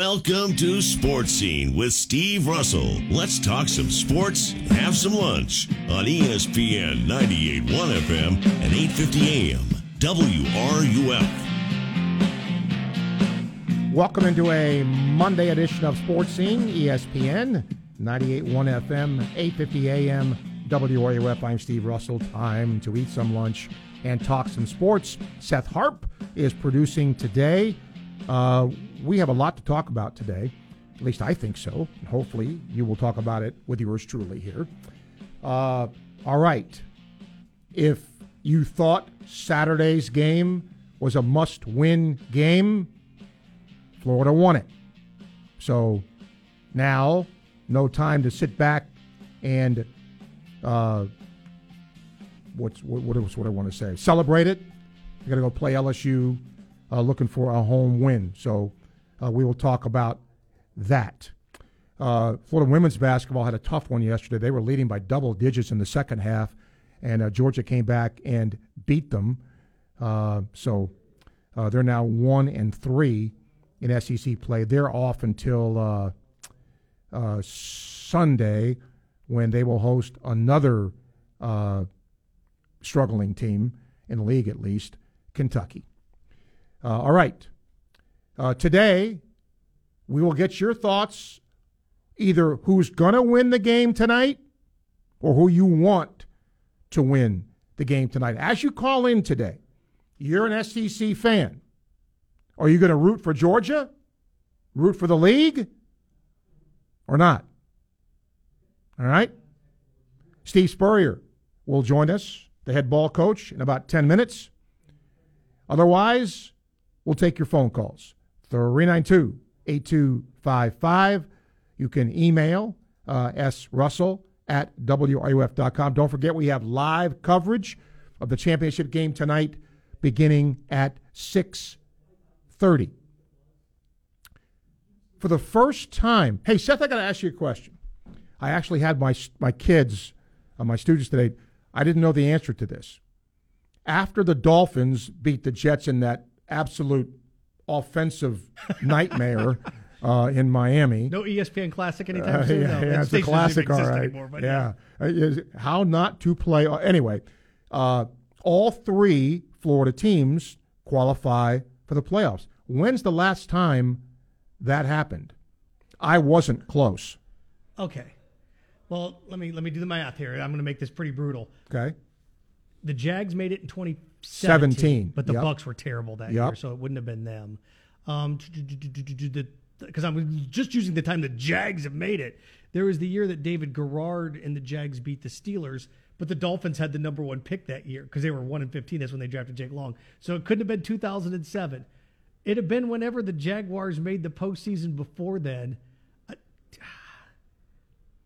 Welcome to Sports Scene with Steve Russell. Let's talk some sports have some lunch on ESPN 98.1 FM and 8:50 AM WRUF. Welcome into a Monday edition of Sports Scene, ESPN, 98.1 FM, 8.50 AM, WRUF. I'm Steve Russell. Time to eat some lunch and talk some sports. Seth Harp is producing today. Uh, we have a lot to talk about today. At least I think so. Hopefully, you will talk about it with yours truly here. Uh, all right. If you thought Saturday's game was a must win game, Florida won it. So now, no time to sit back and uh, what's what, what what I want to say? Celebrate it. You got to go play LSU, uh, looking for a home win. So uh, we will talk about that. Uh, Florida women's basketball had a tough one yesterday. They were leading by double digits in the second half, and uh, Georgia came back and beat them. Uh, so uh, they're now one and three in SEC play. They're off until Sunday when they will host another struggling team in the league, at least, Kentucky. Uh, all right. Uh, today, we will get your thoughts either who's going to win the game tonight or who you want to win the game tonight. As you call in today, you're an SEC fan. Are you going to root for Georgia? Root for the league? Or not? All right? Steve Spurrier will join us, the head ball coach, in about 10 minutes. Otherwise, we'll take your phone calls. 392 8255. You can email uh, srussell at wruf.com. Don't forget, we have live coverage of the championship game tonight beginning at 6.30. For the first time, hey, Seth, I got to ask you a question. I actually had my, my kids, uh, my students today, I didn't know the answer to this. After the Dolphins beat the Jets in that absolute offensive nightmare uh, in Miami. No ESPN Classic anytime Uh, soon. yeah, no, yeah, it's a classic, all right. anymore, but yeah, Uh, how not to play? uh, Anyway, uh, all three Florida teams qualify for the playoffs. When's the last time that happened? I wasn't close. Okay. Well, let me let me do the math here. I'm going to make this pretty brutal. Okay, The Jags made it in 2017, 17, but the yep. Bucks were terrible that Yep. year, so it wouldn't have been them. Um, because I'm just using the time the Jags have made it. There was the year that David Garrard and the Jags beat the Steelers, but the Dolphins had the number one pick that year because they were one and 15. That's when they drafted Jake Long. So it couldn't have been 2007. It'd have been whenever the Jaguars made the postseason before then. Uh,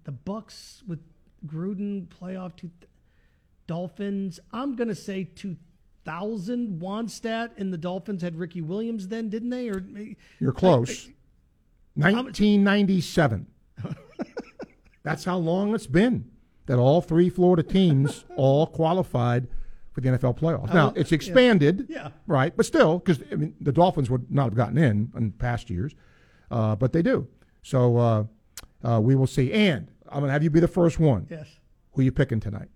the Bucks with Gruden playoff two, Dolphins. I'm gonna say 2000. Wannstedt and the Dolphins had Ricky Williams then, didn't they? Or you're close. 1997. That's how long it's been that all three Florida teams all qualified for the NFL playoffs. Now it's expanded, Yeah. right? But still, because I mean, the Dolphins would not have gotten in in past years, uh, but they do. So uh, uh, we will see. And I'm going to have you be the first one. yes, Who are you picking tonight?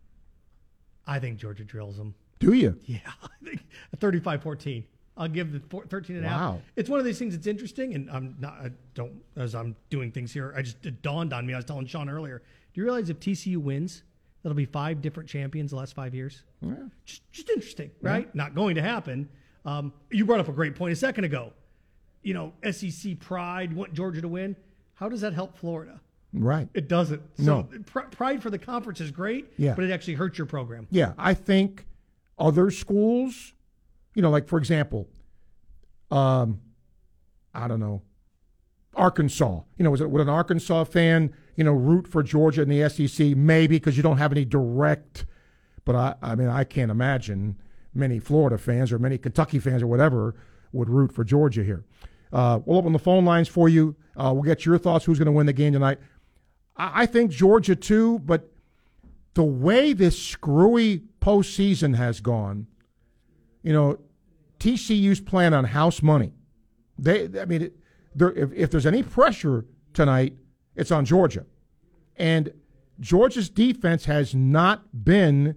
I think Georgia drills them. Do you? Yeah, I think 35-14. I'll give the four, 13 and a half. Wow. It's one of these things that's interesting, and I'm not. I don't as I'm doing things here. I just it dawned on me. I was telling Sean earlier. Do you realize if TCU wins, that'll be five different champions the last five years? Yeah. just, just interesting, right? Not going to happen. Um, you brought up a great point a second ago. You know, SEC pride, want Georgia to win. How does that help Florida? Right. It doesn't. No. Pr- pride for the conference is great, Yeah. but it actually hurts your program. Yeah, I think other schools, you know, like for example, um, I don't know, Arkansas. You know, would an Arkansas fan, you know, root for Georgia in the SEC? Maybe because you don't have any direct. But I, I mean, I can't imagine many Florida fans or many Kentucky fans or whatever would root for Georgia here. Uh, we'll open the phone lines for you. Uh, we'll get your thoughts. Who's going to win the game tonight? I, I think Georgia too, but the way this screwy postseason has gone, you know, TCU's plan on house money. They, I mean, there, if, if there's any pressure tonight, it's on Georgia. And Georgia's defense has not been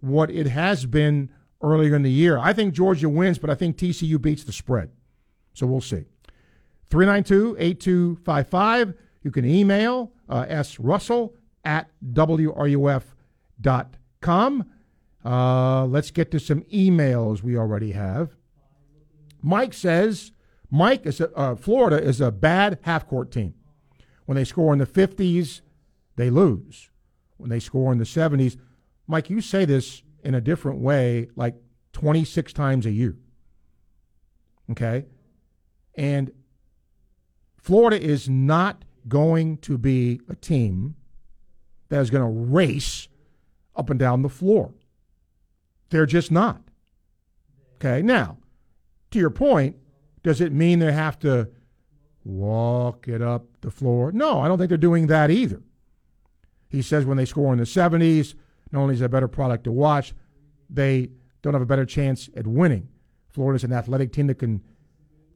what it has been earlier in the year. I think Georgia wins, but I think TCU beats the spread. So we'll see. 392 8255. You can email uh, S. Russell at WRUF.com. Uh, let's get to some emails we already have. Mike says Mike is a, uh, Florida is a bad half court team. When they score in the 50s, they lose. When they score in the 70s, Mike, you say this in a different way like 26 times a year. Okay? And Florida is not going to be a team that is going to race up and down the floor. They're just not. Okay, now, to your point, does it mean they have to walk it up the floor? No, I don't think they're doing that either. He says when they score in the 70s, not only is it a better product to watch, they don't have a better chance at winning. Florida's an athletic team that can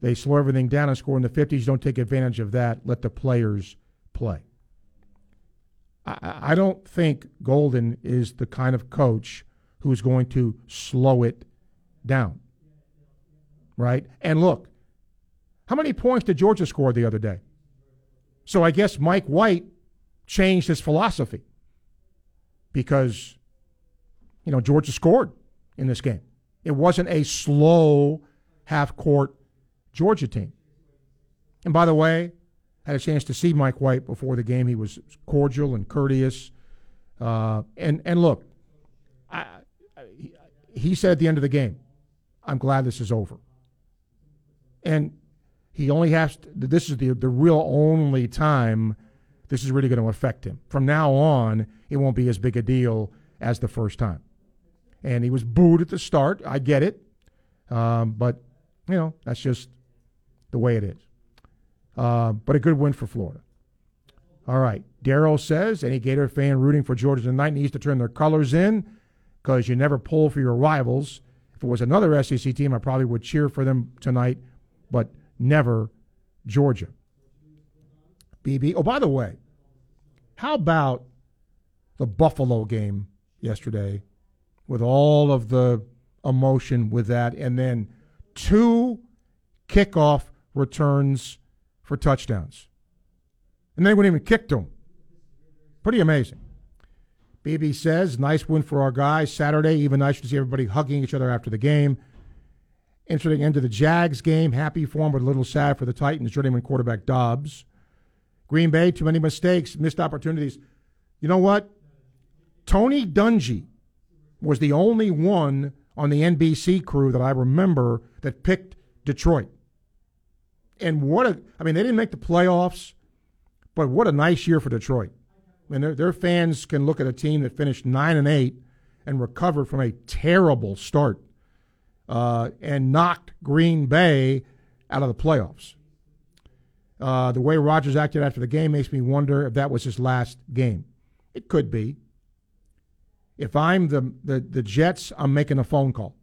they slow everything down and score in the 50s. Don't take advantage of that. Let the players play. I, I don't think Golden is the kind of coach who's going to slow it down. Right? And look, how many points did Georgia score the other day? So I guess Mike White changed his philosophy because, you know, Georgia scored in this game. It wasn't a slow half court Georgia team. And by the way, I had a chance to see Mike White before the game. He was cordial and courteous. Uh, and, and look, I, he said at the end of the game, I'm glad this is over. And he only has to, this is the, the real only time this is really going to affect him. From now on, it won't be as big a deal as the first time. And he was booed at the start. I get it. Um, but, you know, that's just the way it is. Uh, but a good win for Florida. All right. Daryl says any Gator fan rooting for Georgia tonight needs to turn their colors in because you never pull for your rivals. If it was another SEC team, I probably would cheer for them tonight, but never Georgia. BB. Oh, by the way, how about the Buffalo game yesterday with all of the emotion with that and then two kickoff returns for touchdowns. And they wouldn't even kick them. Pretty amazing. BB says, nice win for our guys. Saturday, even nice to see everybody hugging each other after the game. Interesting end to the Jags game. Happy for them, but a little sad for the Titans. Journeyman quarterback Dobbs. Green Bay, too many mistakes, missed opportunities. You know what? Tony Dungy was the only one on the NBC crew that I remember that picked Detroit. And what a, I mean, they didn't make the playoffs, but what a nice year for Detroit. I mean, their, their fans can look at a team that finished 9 and 8 and recovered from a terrible start uh, and knocked Green Bay out of the playoffs. Uh, the way Rodgers acted after the game makes me wonder if that was his last game. It could be. If I'm the, the, the Jets, I'm making a phone call.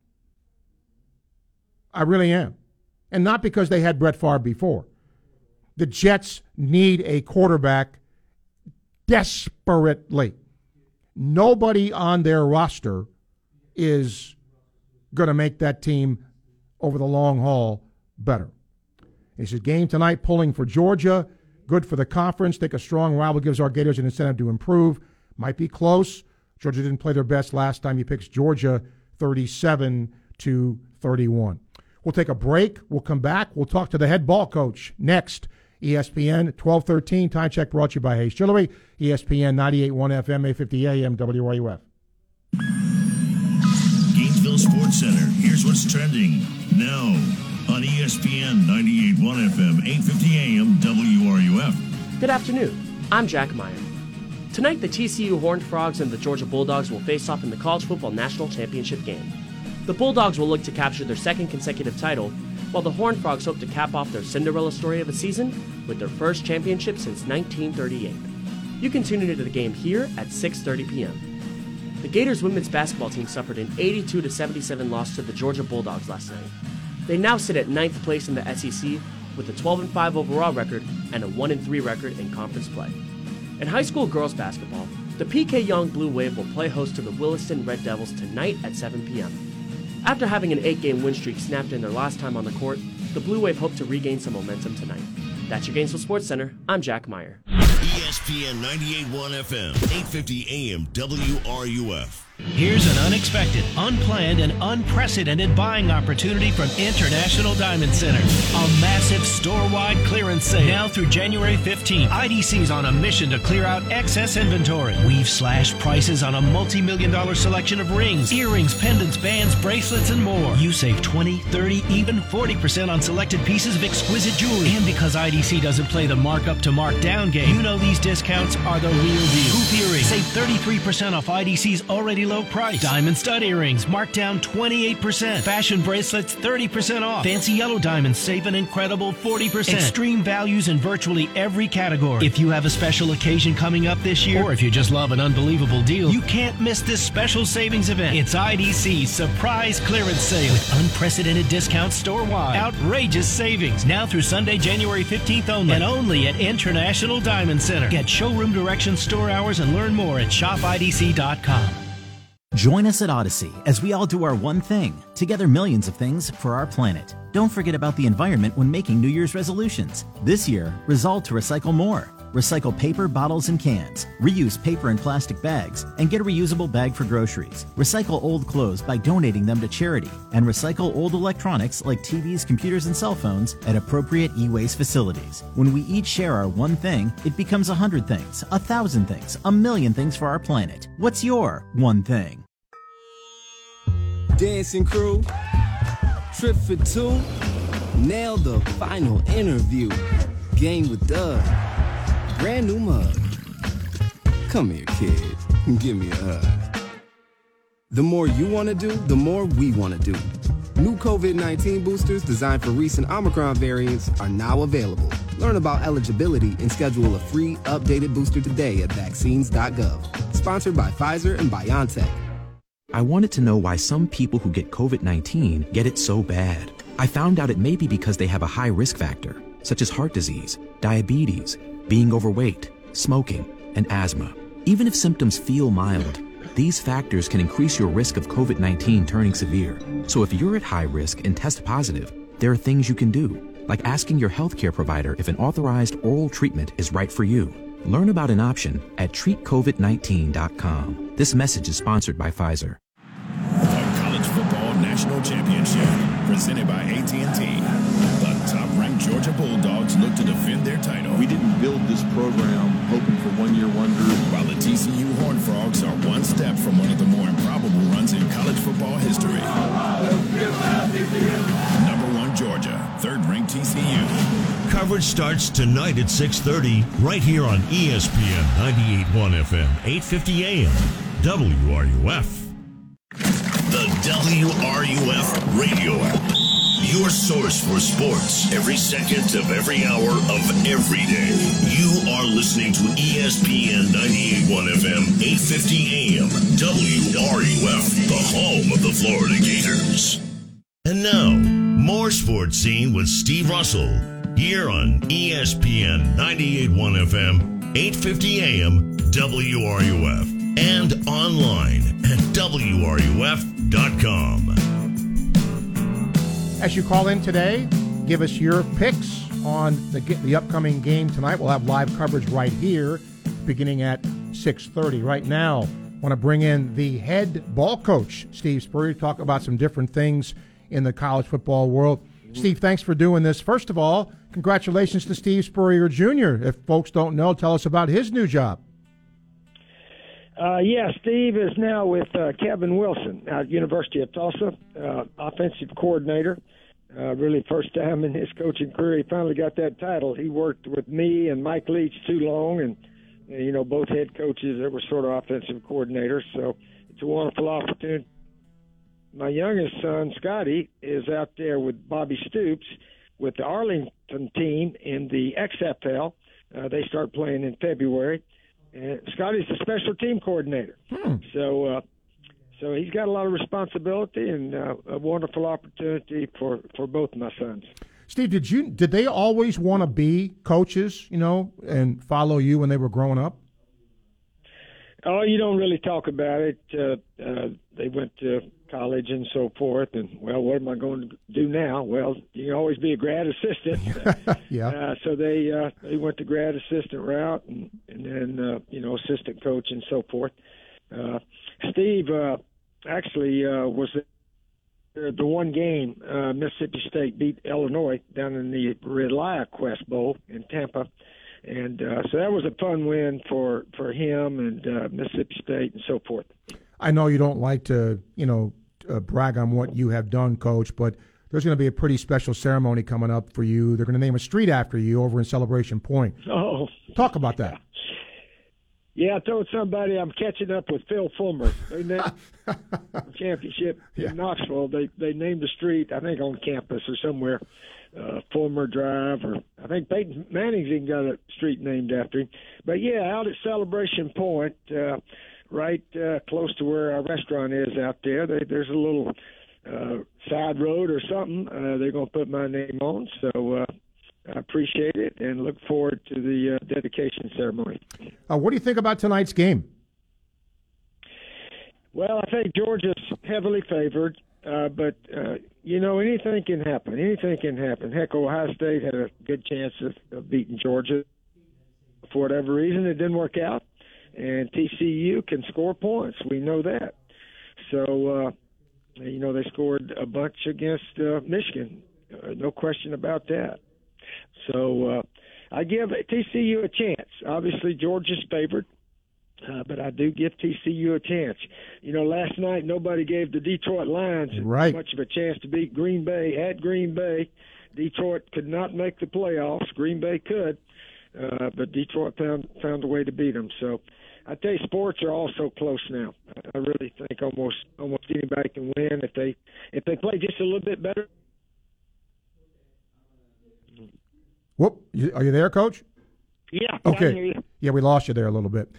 I really am. And not because they had Brett Favre before. The Jets need a quarterback desperately. Nobody on their roster is going to make that team over the long haul better. He says, game tonight, pulling for Georgia. Good for the conference. Think a strong rival gives our Gators an incentive to improve. Might be close. Georgia didn't play their best last time. He picks Georgia 37 to 31. We'll take a break. We'll come back. We'll talk to the head ball coach next. ESPN 1213. Time check brought to you by Hayes Jewelry. ESPN 98.1 FM, 850 AM, WRUF. Gainesville Sports Center. Here's what's trending now on ESPN 98.1 FM, 850 AM, WRUF. Good afternoon. I'm Jack Meyer. Tonight, the TCU Horned Frogs and the Georgia Bulldogs will face off in the College Football National Championship game. The Bulldogs will look to capture their second consecutive title, while the Horned Frogs hope to cap off their Cinderella story of a season with their first championship since 1938. You can tune into the game here at 6:30 p.m. The Gators women's basketball team suffered an 82 77 loss to the Georgia Bulldogs last night. They now sit at ninth place in the SEC, with a 12 5 overall record and a 1 3 record in conference play. In high school girls basketball, the PK Yonge Blue Wave will play host to the Williston Red Devils tonight at 7 p.m. After having an eight game win streak snapped in their last time on the court, the Blue Wave hope to regain some momentum tonight. That's your Gainesville Sports Center. I'm Jack Meyer. ESPN 98.1 FM, 850 AM, WRUF. Here's an unexpected, unplanned, and unprecedented buying opportunity from International Diamond Center. A massive store-wide clearance sale. Now through January 15th, IDC's on a mission to clear out excess inventory. We've slashed prices on a multi-million dollar selection of rings, earrings, pendants, bands, bracelets, and more. You save 20, 30, even 40% on selected pieces of exquisite jewelry. And because IDC doesn't play the markup to markdown game, you know these discounts are the real deal. Hoop earrings, save 33% off IDC's already low price. Diamond stud earrings marked down 28%. Fashion bracelets 30% off. Fancy yellow diamonds save an incredible 40%. Extreme values in virtually every category. If you have a special occasion coming up this year, or if you just love an unbelievable deal, you can't miss this special savings event. It's IDC's surprise clearance sale with unprecedented discounts store wide. Outrageous savings now through Sunday, January 15th only, and only at International Diamond Center. Get showroom directions, store hours, and learn more at shopidc.com. Join us at Odyssey as we all do our one thing, together millions of things for our planet. Don't forget about the environment when making New Year's resolutions. This year, resolve to recycle more. Recycle paper, bottles, and cans. Reuse paper and plastic bags, and get a reusable bag for groceries. Recycle old clothes by donating them to charity. And recycle old electronics like TVs, computers, and cell phones at appropriate e waste facilities. When we each share our one thing, it becomes a hundred things, a thousand things, a million things for our planet. What's your one thing? Dancing crew, trip for two, nail the final interview. Game with Doug, brand new mug. Come here, kid, give me a hug. The more you want to do, the more we want to do. New COVID 19 boosters designed for recent Omicron variants are now available. Learn about eligibility and schedule a free updated booster today at vaccines.gov. Sponsored by Pfizer and BioNTech. I wanted to know why some people who get COVID 19 get it so bad. I found out it may be because they have a high risk factor, such as heart disease, diabetes, being overweight, smoking, and asthma. Even if symptoms feel mild, these factors can increase your risk of COVID 19 turning severe. So if you're at high risk and test positive, there are things you can do, like asking your healthcare provider if an authorized oral treatment is right for you. Learn about an option at treatcovid19.com. This message is sponsored by Pfizer. College Football National Championship, presented by AT&T. The top-ranked Georgia Bulldogs look to defend their title. We didn't build this program hoping for one-year wonder. While the TCU Horned Frogs are one step from one of the more improbable runs in college football history. Number one Georgia, third-ranked TCU. Coverage starts tonight at 6:30 right here on ESPN 98.1 FM, 8:50 AM, WRUF. The WRUF radio app. Your source for sports every second of every hour of every day. You are listening to ESPN 98.1 FM, 8:50 AM, WRUF, the home of the Florida Gators. And now, more sports scene with Steve Russell here on ESPN 98.1 FM, 8:50 AM, WRUF, and online at WRUF.com. As you call in today, give us your picks on the the upcoming game tonight. We'll have live coverage right here, beginning at 6:30. Right now, want to bring in the head ball coach, Steve Spurrier, to talk about some different things in the college football world. Steve, thanks for doing this. First of all, congratulations to Steve Spurrier Jr. If folks don't know, tell us about his new job. Uh, yeah, Steve is now with uh, Kevin Wilson at University of Tulsa, uh, offensive coordinator. Uh, really, first time in his coaching career, he finally got that title. He worked with me and Mike Leach too long, and you know both head coaches that were sort of offensive coordinators. So it's a wonderful opportunity. My youngest son, Scotty, is out there with Bobby Stoops with the Arlington team in the XFL. Uh, they start playing in February. And Scotty's the special team coordinator. Hmm. So, uh, so he's got a lot of responsibility and uh, a wonderful opportunity for, for both my sons. Steve, did you did they always want to be coaches, you know, and follow you when they were growing up? Oh, you don't really talk about it. Uh, uh, they went to college and so forth, and well, what am I going to do now? Well, you can always be a grad assistant. yeah. Uh, so they uh, they went the grad assistant route, and, and then uh, you know assistant coach and so forth. Uh, Steve uh, actually uh, was the, the one game uh, Mississippi State beat Illinois down in the ReliaQuest Bowl in Tampa and uh, so that was a fun win for for him and uh, Mississippi State and so forth. I know you don't like to, you know, uh, brag on what you have done, Coach, but there's going to be a pretty special ceremony coming up for you. They're going to name a street after you over in Celebration Point. Oh, talk about that. Yeah, I told somebody I'm catching up with Phil Fulmer. They named championship yeah. in Knoxville. They they named the street, I think, on campus or somewhere uh, Fulmer Drive, or I think Peyton Manning's even got a street named after him. But yeah, out at Celebration Point, uh, right uh, close to where our restaurant is out there, they, there's a little uh, side road or something. Uh, they're going to put my name on, so uh, I appreciate it and look forward to the uh, dedication ceremony. Uh, what do you think about tonight's game? Well, I think Georgia's heavily favored. Uh, but uh, you know, anything can happen. Anything can happen. Heck, Ohio State had a good chance of, of beating Georgia. For whatever reason, it didn't work out, and TCU can score points. We know that. So, uh, you know, they scored a bunch against uh, Michigan. Uh, no question about that. So, uh, I give TCU a chance. Obviously, Georgia's favored. Uh, but I do give TCU a chance. You know, last night nobody gave the Detroit Lions right. much of a chance to beat Green Bay at Green Bay. Detroit could not make the playoffs. Green Bay could, uh, but Detroit found found a way to beat them. So, I tell you, sports are all so close now. I really think almost almost anybody can win if they if they play just a little bit better. Whoop! Are you there, Coach? Yeah. Okay. Yeah, we lost you there a little bit.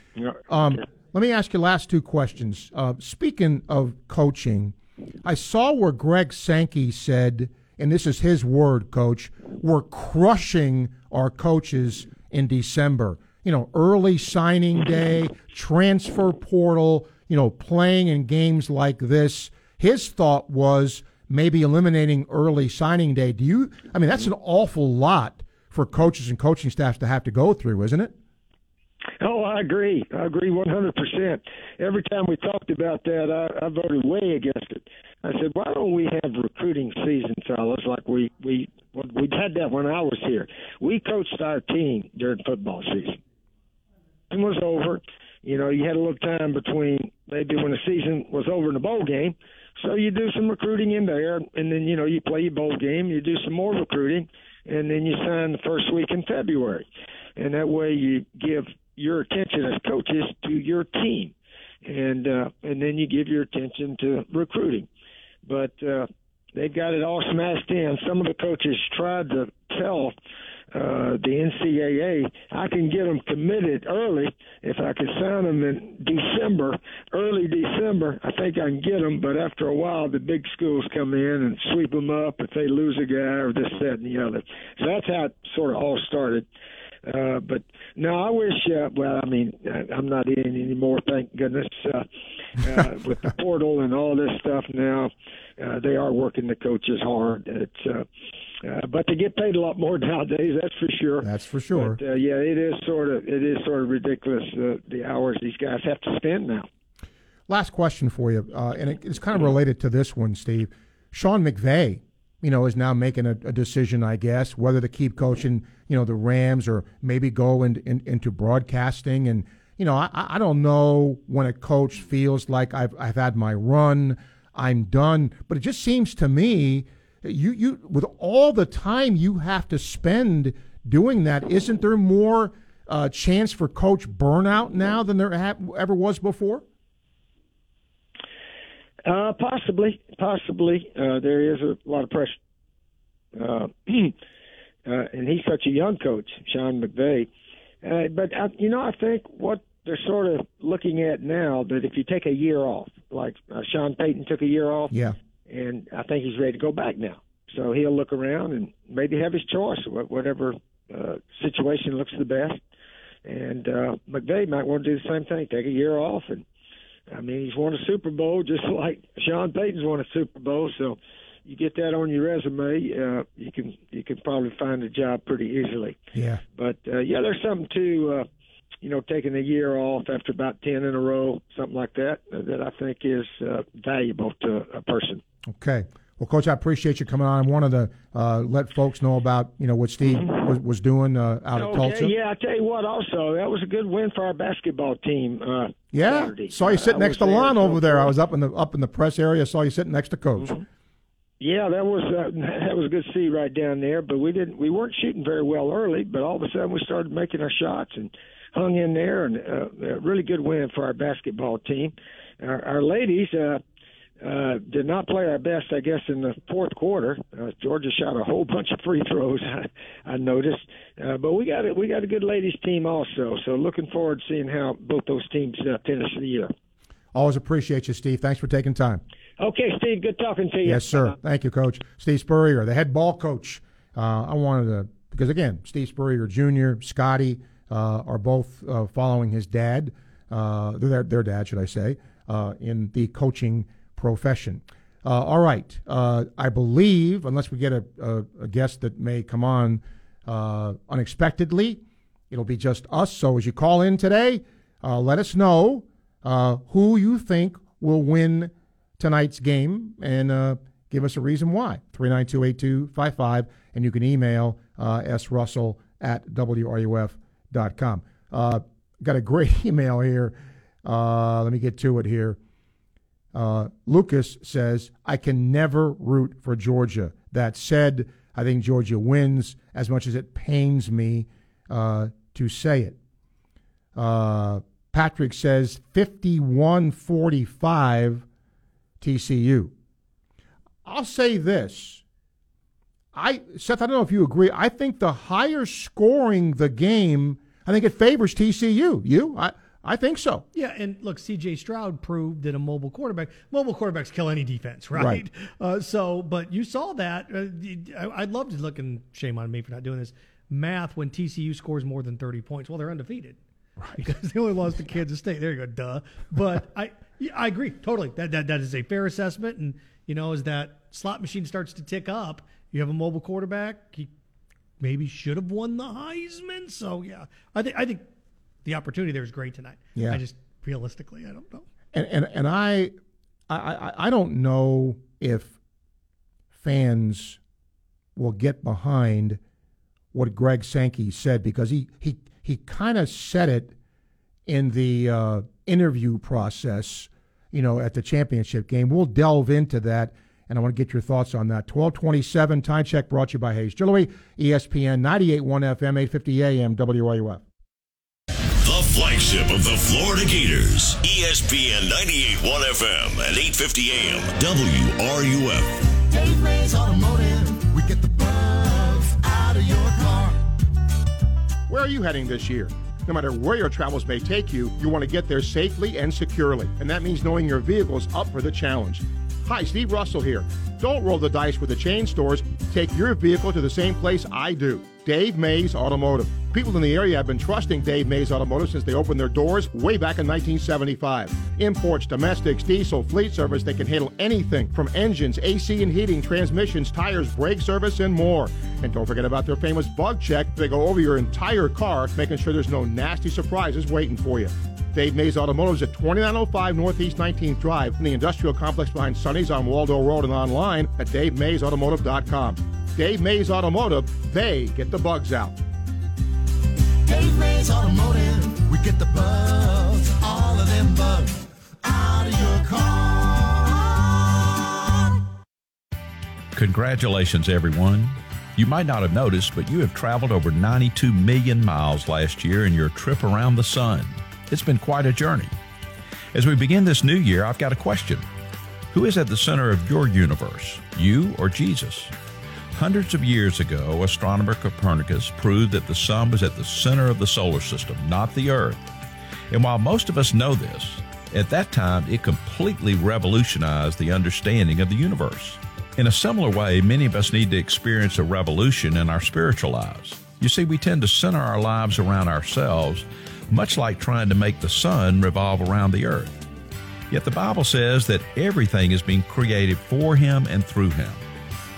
Um, let me ask you last two questions. Uh, speaking of coaching, I saw where Greg Sankey said, and this is his word, Coach, we're crushing our coaches in December. You know, early signing mm-hmm. day, transfer portal, you know, playing in games like this. His thought was maybe eliminating early signing day. Do you, I mean, that's an awful lot for coaches and coaching staffs to have to go through, isn't it? Oh, I agree. I agree 100%. Every time we talked about that, I, I voted way against it. I said, why don't we have recruiting season, fellas, like we we we had that when I was here. We coached our team during football season. Was over. You know, you had a little time between maybe when the season was over in the bowl game. So you do some recruiting in there, and then you know you play your bowl game. You do some more recruiting, and then you sign the first week in February, and that way you give your attention as coaches to your team, and uh, and then you give your attention to recruiting. But uh, they've got it all smashed in. Some of the coaches tried to tell uh, the NCAA I can get them committed early if I could sign them in December, early December. I think I can get them, but after a while, the big schools come in and sweep them up if they lose a guy or this, that, and the other. So that's how it sort of all started. But no, I wish. Uh, well, I mean, I'm not in anymore. Thank goodness. Uh, uh, with the portal and all this stuff now, uh, they are working the coaches hard. It's. Uh, uh, but they get paid a lot more nowadays. That's for sure. That's for sure. But, uh, yeah, it is sort of it is sort of ridiculous uh, the hours these guys have to spend now. Last question for you, uh, and it, it's kind of related to this one, Steve. Sean McVay, you know, is now making a, a, decision, I guess, whether to keep coaching, you know, the Rams or maybe go in, in, into broadcasting. And you know, I, I don't know when a coach feels like I've I've had my run, I'm done. But it just seems to me you you with all the time you have to spend doing that, isn't there more uh, chance for coach burnout now than there ha- ever was before? Uh, possibly, possibly. Uh, there is a lot of pressure. Uh, uh, and he's such a young coach, Sean McVay. Uh, but uh, you know, I think what they're sort of looking at now that if you take a year off, like uh, Sean Payton took a year off, yeah, and I think he's ready to go back now. so he'll look around and maybe have his choice, whatever uh, situation looks the best. And uh, McVay might want to do the same thing, take a year off. And I mean, he's won a Super Bowl just like Sean Payton's won a Super Bowl. So you get that on your resume, uh, you can you can probably find a job pretty easily. Yeah. But uh, yeah, there's something to uh, you know taking a year off after about ten in a row, something like that, uh, that I think is uh, valuable to a person. Okay. Well, Coach, I appreciate you coming on. I wanted to uh, let folks know about you know what Steve was, was doing uh, out okay, at Tulsa. Yeah, I tell you what. Also, that was a good win for our basketball team. Uh, Yeah, Saturday. saw you sitting next to Lon over there. I was up in the up in the press area. Saw you sitting next to Coach. Mm-hmm. Yeah, that was uh, that was a good see right down there. But we didn't we weren't shooting very well early. But all of a sudden we started making our shots and hung in there, and uh, a really good win for our basketball team. Our, our ladies. Uh, uh, did not play our best, I guess, in the fourth quarter. Uh, Georgia shot a whole bunch of free throws. I, I noticed, uh, but we got it. We got a good ladies team also. So looking forward to seeing how both those teams uh, finish the year. Always appreciate you, Steve. Thanks for taking time. Okay, Steve. Good talking to you. Yes, sir. Thank you, Coach. Steve Spurrier, the head ball coach. Uh, I wanted to because again, Steve Spurrier Jr., Scotty uh, are both uh, following his dad, uh, their their dad, should I say, uh, in the coaching profession. Uh, all right, uh, I believe unless we get a, a, a guest that may come on uh, unexpectedly, it'll be just us. So as you call in today, uh, let us know uh, who you think will win tonight's game and uh, give us a reason why. 392 8255. And you can email srussell at wruf.com. Uh, got a great email here. Let me get to it here. Uh, Lucas says, I can never root for Georgia. That said, I think Georgia wins as much as it pains me uh, to say it. Uh, Patrick says 51 45 TCU. I'll say this. I Seth, I don't know if you agree. I think the higher scoring the game, I think it favors TCU. You? I I think so. Yeah, and look, C.J. Stroud proved that a mobile quarterback, mobile quarterbacks kill any defense, right? Right. Uh, so, but you saw that. Uh, I- I'd love to look, and shame on me for not doing this. Math when TCU scores more than thirty points, well, they're undefeated, right? Because they only lost to Kansas State. There you go, duh. But I, yeah, I agree totally. That that that is a fair assessment, and you know, as that slot machine starts to tick up, you have a mobile quarterback. He maybe should have won the Heisman. So yeah, I think I think the opportunity there is great tonight. Yeah. I just realistically, I don't know. And and, and I, I I don't know if fans will get behind what Greg Sankey said because he he he kind of said it in the uh, interview process, you know, at the championship game. We'll delve into that, and I want to get your thoughts on that. Twelve twenty-seven time check brought to you by Hayes Jewelry, ESPN 98.1 FM, eight fifty AM, WRUF. The flagship of the Florida Gators, ESPN 98.1 FM at 8:50 AM, WRUF. Dave Mays Automotive. We get the bugs out of your car. Where are you heading this year? No matter where your travels may take you, you want to get there safely and securely. And that means knowing your vehicle is up for the challenge. Hi, Steve Russell here. Don't roll the dice with the chain stores. Take your vehicle to the same place I do Dave Mays Automotive. People in the area have been trusting Dave Mays Automotive since they opened their doors way back in 1975. Imports, domestics, diesel, fleet service, they can handle anything from engines, AC and heating, transmissions, tires, brake service, and more. And don't forget about their famous bug check. They go over your entire car, making sure there's no nasty surprises waiting for you. Dave Mays Automotive is at 2905 Northeast 19th Drive in the industrial complex behind Sunny's on Waldo Road and online at davemaysautomotive.com. Dave Mays Automotive, they get the bugs out. Dave Mays Automotive. We get the bugs, all of them bugs, out of your car. Congratulations, everyone. You might not have noticed, but you have traveled over 92 million miles last year in your trip around the sun. It's been quite a journey. As we begin this new year, I've got a question Who is at the center of your universe, you or Jesus? Hundreds of years ago, astronomer Copernicus proved that the sun was at the center of the solar system, not the Earth. And while most of us know this, at that time it completely revolutionized the understanding of the universe. In a similar way, many of us need to experience a revolution in our spiritual lives. You see, we tend to center our lives around ourselves, much like trying to make the sun revolve around the earth. Yet the Bible says that everything is being created for Him and through Him.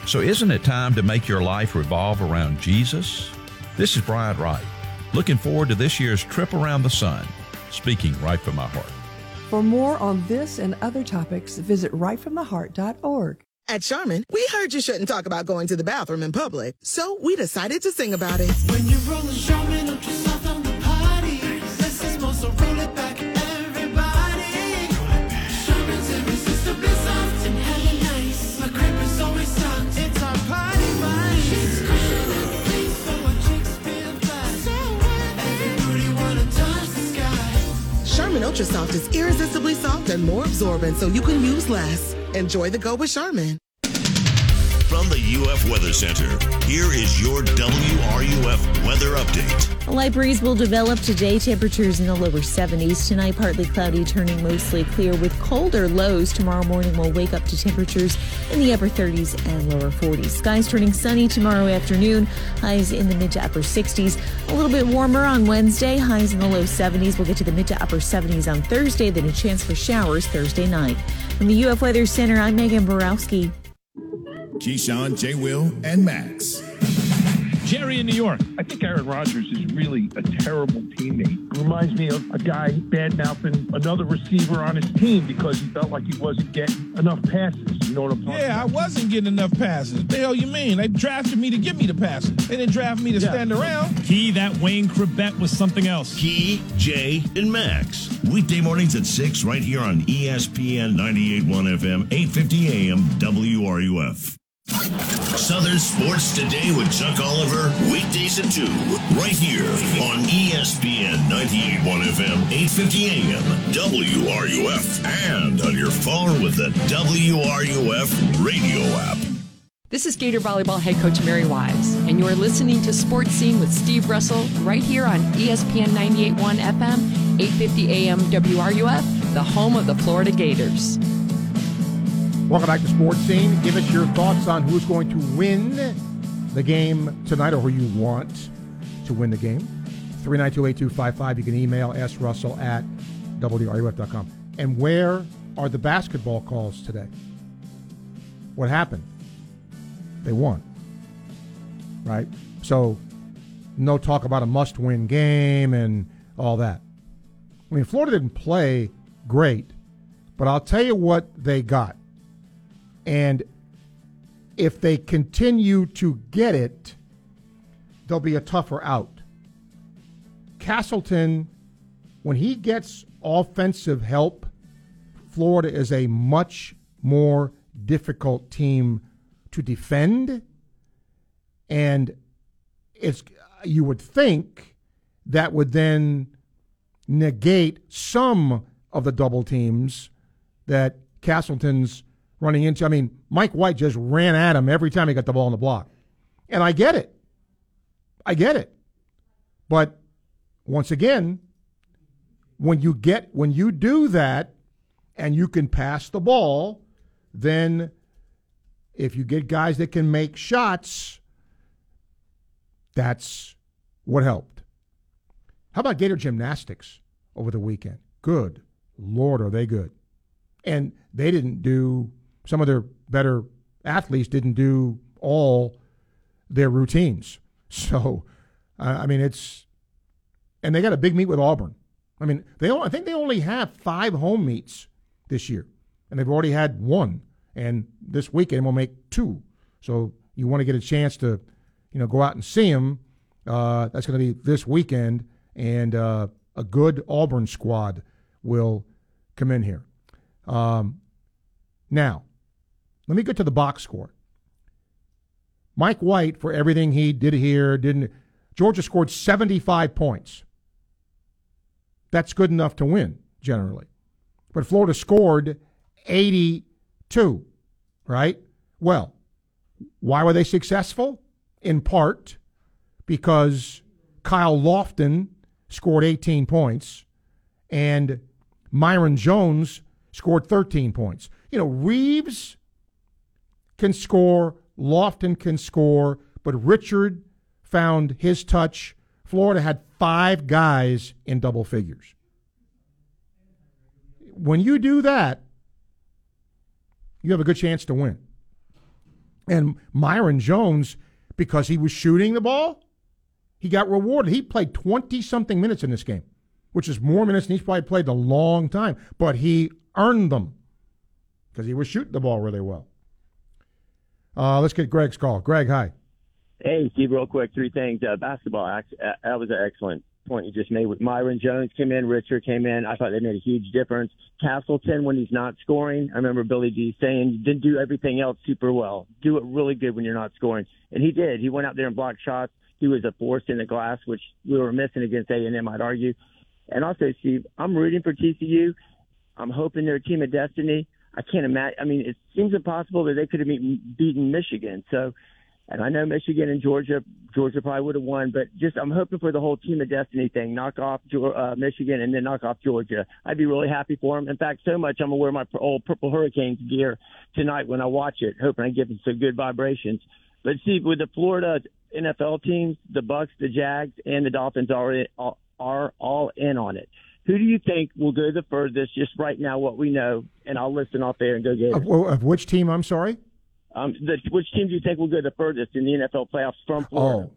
So isn't it time to make your life revolve around Jesus? This is Brian Wright. Looking forward to this year's trip around the sun. Speaking right from my heart. For more on this and other topics, visit rightfromtheheart.org. At Charmin, we heard you shouldn't talk about going to the bathroom in public, so we decided to sing about it. Ultra Soft is irresistibly soft and more absorbent, so you can use less. Enjoy the go with Charmin. From the UF Weather Center, here is your WRUF weather update. A light breeze will develop today. Temperatures in the lower 70s. Tonight, partly cloudy, turning mostly clear with colder lows. Tomorrow morning, we'll wake up to temperatures in the upper 30s and lower 40s. Skies turning sunny tomorrow afternoon. Highs in the mid to upper 60s. A little bit warmer on Wednesday. Highs in the low 70s. We'll get to the mid to upper 70s on Thursday, then a chance for showers Thursday night. From the UF Weather Center, I'm Megan Borowski. Keyshawn, J. Will, and Max. Jerry in New York. I think Aaron Rodgers is really a terrible teammate. Reminds me of a guy bad mouthing another receiver on his team because he felt like he wasn't getting enough passes. You know what I'm talking Yeah, I wasn't getting enough passes. The hell you mean? They drafted me to give me the passes. They didn't draft me to Yeah. stand around. Key, that Wayne Chrebet was something else. Key, Jay, and Max. Weekday mornings at 6 right here on ESPN 98.1 FM, 850 AM, WRUF. Southern Sports Today with Chuck Oliver, weekdays at 2, right here on ESPN 98.1 FM, 850 AM, WRUF, and on your phone with the WRUF radio app. This is Gator Volleyball head coach Mary Wise, and you are listening to Sports Scene with Steve Russell right here on ESPN 98.1 FM, 850 AM WRUF, the home of the Florida Gators. Welcome back to Sports Scene. Give us your thoughts on who's going to win the game tonight or who you want to win the game. 3928255. You can email srussell at wruf.com. And where are the basketball calls today? What happened? They won. Right? So, no talk about a must win game and all that. I mean, Florida didn't play great, but I'll tell you what they got. And if they continue to get it, there'll be a tougher out. Castleton, when he gets offensive help, Florida is a much more difficult team to defend. And it's you would think that would then negate some of the double teams that Castleton's running into. I mean, Mike White just ran at him every time he got the ball on the block. And I get it. I get it. But once again, when you get when you do that and you can pass the ball, then if you get guys that can make shots, that's what helped. How about Gator Gymnastics over the weekend? Good Lord, are they good? And they didn't do some of their better athletes didn't do all their routines. So, uh, I mean, it's and they got a big meet with Auburn. I mean, they I think they only have five home meets this year, and they've already had one, and this weekend will make two. So you want to get a chance to, you know, go out and see them. Uh, that's going to be this weekend, and uh, a good Auburn squad will come in here. Um, now, let me get to the box score. Mike White, for everything he did here, didn't. Georgia scored 75 points. That's good enough to win, generally. But Florida scored 82, right? Well, why were they successful? In part because Kyle Lofton scored 18 points and Myreon Jones scored 13 points. You know, Reeves can score, Lofton can score, but Richard found his touch. Florida had five guys in double figures. When you do that, you have a good chance to win. And Myreon Jones, because he was shooting the ball, he got rewarded. He played 20 something minutes in this game, which is more minutes than he's probably played in a long time, but he earned them because he was shooting the ball really well. Uh, let's get Greg's call. Greg, hi. Hey, Steve, real quick, three things. Uh, basketball, uh, that was an excellent point you just made with Myreon Jones came in, Richard came in. I thought they made a huge difference. Castleton, when he's not scoring, I remember Billy D saying, you didn't do everything else super well. Do it really good when you're not scoring. And he did. He went out there and blocked shots. He was a force in the glass, which we were missing against A&M, I'd argue. And also, Steve, I'm rooting for TCU. I'm hoping they're a team of destiny. I can't imagine. I mean, it seems impossible that they could have beaten, Michigan. So, and I know Michigan and Georgia, Georgia probably would have won, but just I'm hoping for the whole team of destiny thing. Knock off uh, Michigan and then knock off Georgia. I'd be really happy for them. In fact, so much I'm gonna wear my old Purple Hurricanes gear tonight when I watch it, hoping I give them some good vibrations. But see, with the Florida NFL teams, the Bucs, the Jags, and the Dolphins are are all in on it. Who do you think will go the furthest? Just right now, what we know, and I'll listen off there and go get it. Of, of which team? I'm sorry. Um, the, which team do you think will go the furthest in the NFL playoffs from Florida? Oh,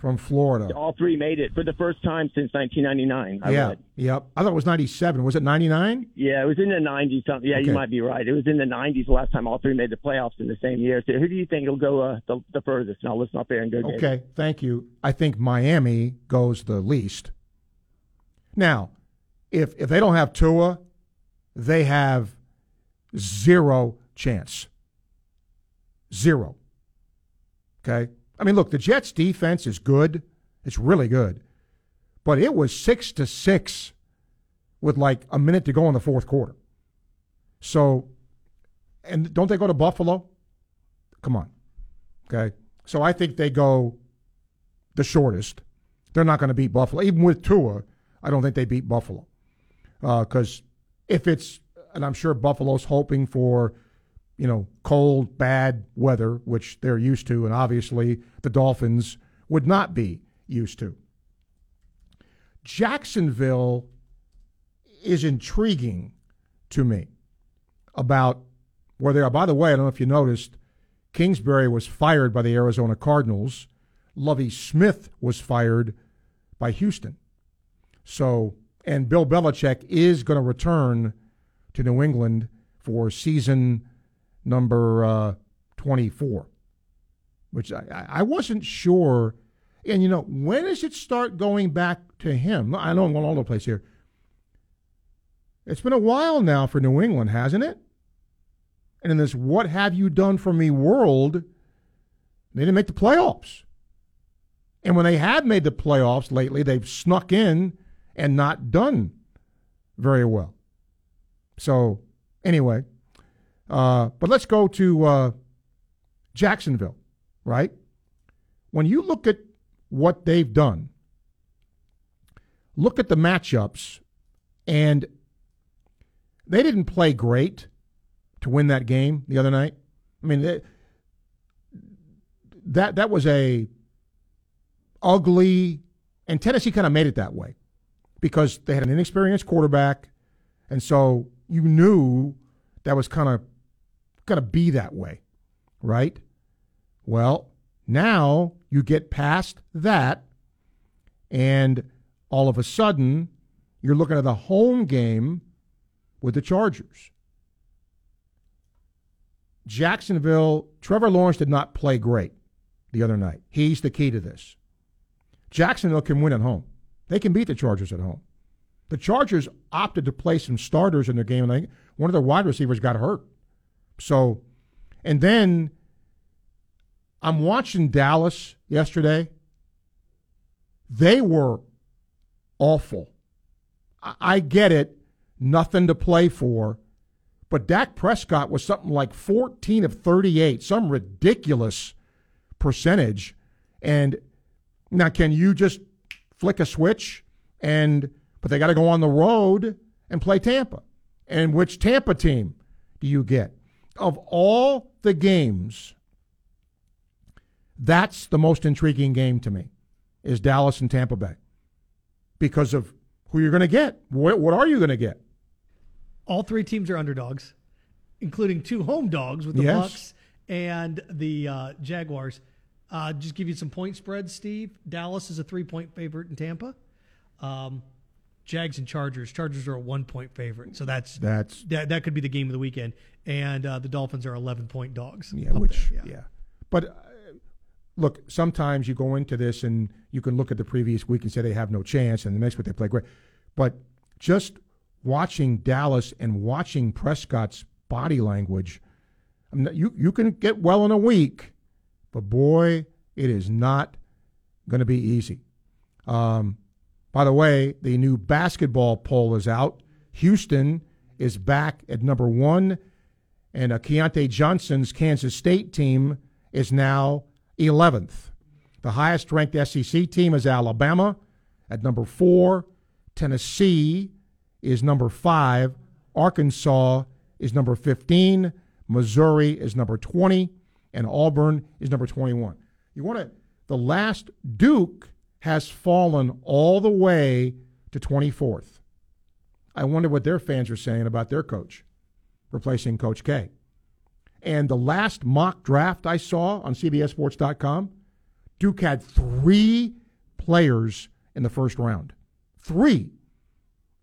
from Florida. All three made it for the first time since 1999. I yeah. read. Yep. I thought it was 97. Was it 99? Yeah, it was in the 90s. Something. Yeah, Okay. you might be right. It was in the 90s the last time all three made the playoffs in the same year. So who do you think will go uh, the, the furthest? And I'll listen up there and go get it. Okay. Thank you. I think Miami goes the least. Now, if if they don't have Tua, they have zero chance. Zero. Okay? I mean, look, the Jets defense is good. It's really good. But it was 6 to 6 with like a minute to go in the fourth quarter. So and don't they go to Buffalo? Come on. Okay? So I think they go the shortest. They're not going to beat Buffalo. Even with Tua, I don't think they beat Buffalo. Uh, because if it's, and I'm sure Buffalo's hoping for, you know, cold, bad weather, which they're used to, and obviously the Dolphins would not be used to. Jacksonville is intriguing to me about where they are. By the way, I don't know if you noticed, Kingsbury was fired by the Arizona Cardinals. Lovie Smith was fired by Houston. So, and Bill Belichick is going to return to New England for season number uh, 24, which I, I wasn't sure. And, you know, when does it start going back to him? I know I'm going all over the place here. It's been a while now for New England, hasn't it? And in this what have you done for me world, they didn't make the playoffs. And when they have made the playoffs lately, they've snuck in and not done very well. So, anyway, uh, but let's go to uh, Jacksonville, right? When you look at what they've done, look at the matchups, and they didn't play great to win that game the other night. I mean, they, that that was a ugly, and Tennessee kind of made it that way because they had an inexperienced quarterback, and so you knew that was kind of going to be that way, right? Well, now you get past that, and all of a sudden you're looking at the home game with the Chargers. Jacksonville, Trevor Lawrence did not play great the other night. He's the key to this. Jacksonville can win at home. They can beat the Chargers at home. The Chargers opted to play some starters in their game, and one of their wide receivers got hurt. So, and then I'm watching Dallas yesterday. They were awful. I, I get it, nothing to play for, but Dak Prescott was something like 14 of 38, some ridiculous percentage. And now, can you just flick a switch and, but they got to go on the road and play Tampa. And which Tampa team do you get? of all the games, that's the most intriguing game to me is Dallas and Tampa Bay because of who you're going to get. What, what are you going to get? All three teams are underdogs, including two home dogs with the Yes. Bucs and the uh, Jaguars. Uh, just give you some point spreads, Steve. Dallas is a three point favorite in Tampa. Um, Jags and Chargers. Chargers are a one point favorite, so that's That's that. That could be the game of the weekend. And uh, the Dolphins are eleven point dogs. Yeah, which there, yeah. But uh, look, sometimes you go into this and you can look at the previous week and say they have no chance, and the next week they play great. But just watching Dallas and watching Prescott's body language, I mean, you you can get well in a week, but boy, it is not going to be easy. Um, by the way, the new basketball poll is out. Houston is back at number one, and uh, Keyontae Johnson's Kansas State team is now 11th. The highest ranked SEC team is Alabama at number four. Tennessee is number five. Arkansas is number 15. Missouri is number 20. And Auburn is number 21. You want to, the last Duke has fallen all the way to 24th. I wonder what their fans are saying about their coach replacing Coach K. And the last mock draft I saw on CBSSports.com, Duke had three players in the first round. Three.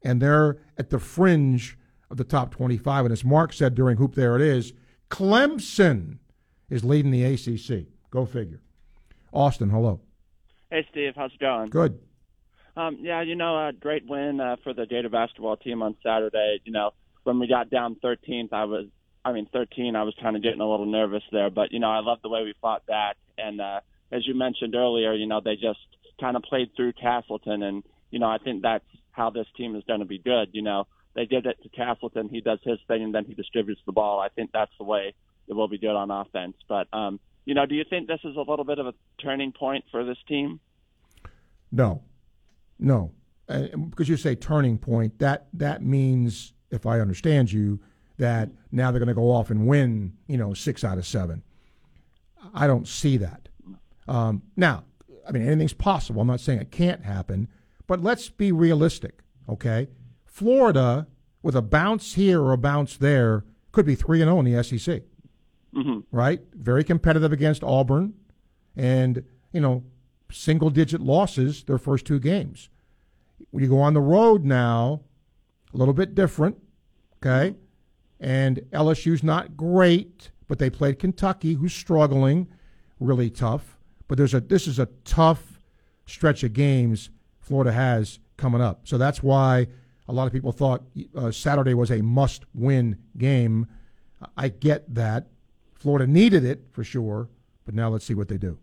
And they're at the fringe of the top 25. And as Mark said during Hoop There It Is, Clemson is leading the ACC. Go figure. Austin, hello. Hey, Steve. How's it going? Good. Um, yeah, you know, a great win uh, for the Gator basketball team on Saturday. You know, when we got down 13th, I was, I mean, 13, I was kind of getting a little nervous there. But, you know, I love the way we fought back. And uh, as you mentioned earlier, you know, they just kind of played through Castleton. And, you know, I think that's how this team is going to be good. You know, they did it to Castleton. He does his thing, and then he distributes the ball. I think that's the way it will be good on offense. But, um, you know, do you think this is a little bit of a turning point for this team? No, no, uh, because you say turning point. That that means, if I understand you, that now they're going to go off and win. You know, six out of seven. I don't see that. Um, now, I mean, anything's possible. I'm not saying it can't happen, but let's be realistic. Okay, Florida with a bounce here or a bounce there could be three and zero in the SEC Mm-hmm. right? Very competitive against Auburn, and you know, single digit losses their first two games. When you go on the road now, a little bit different, okay? And LSU's not great, but they played Kentucky, who's struggling, really tough. But there's a this is a tough stretch of games Florida has coming up. So that's why a lot of people thought uh, Saturday was a must-win game. I get that. Florida needed it for sure, but now let's see what they do.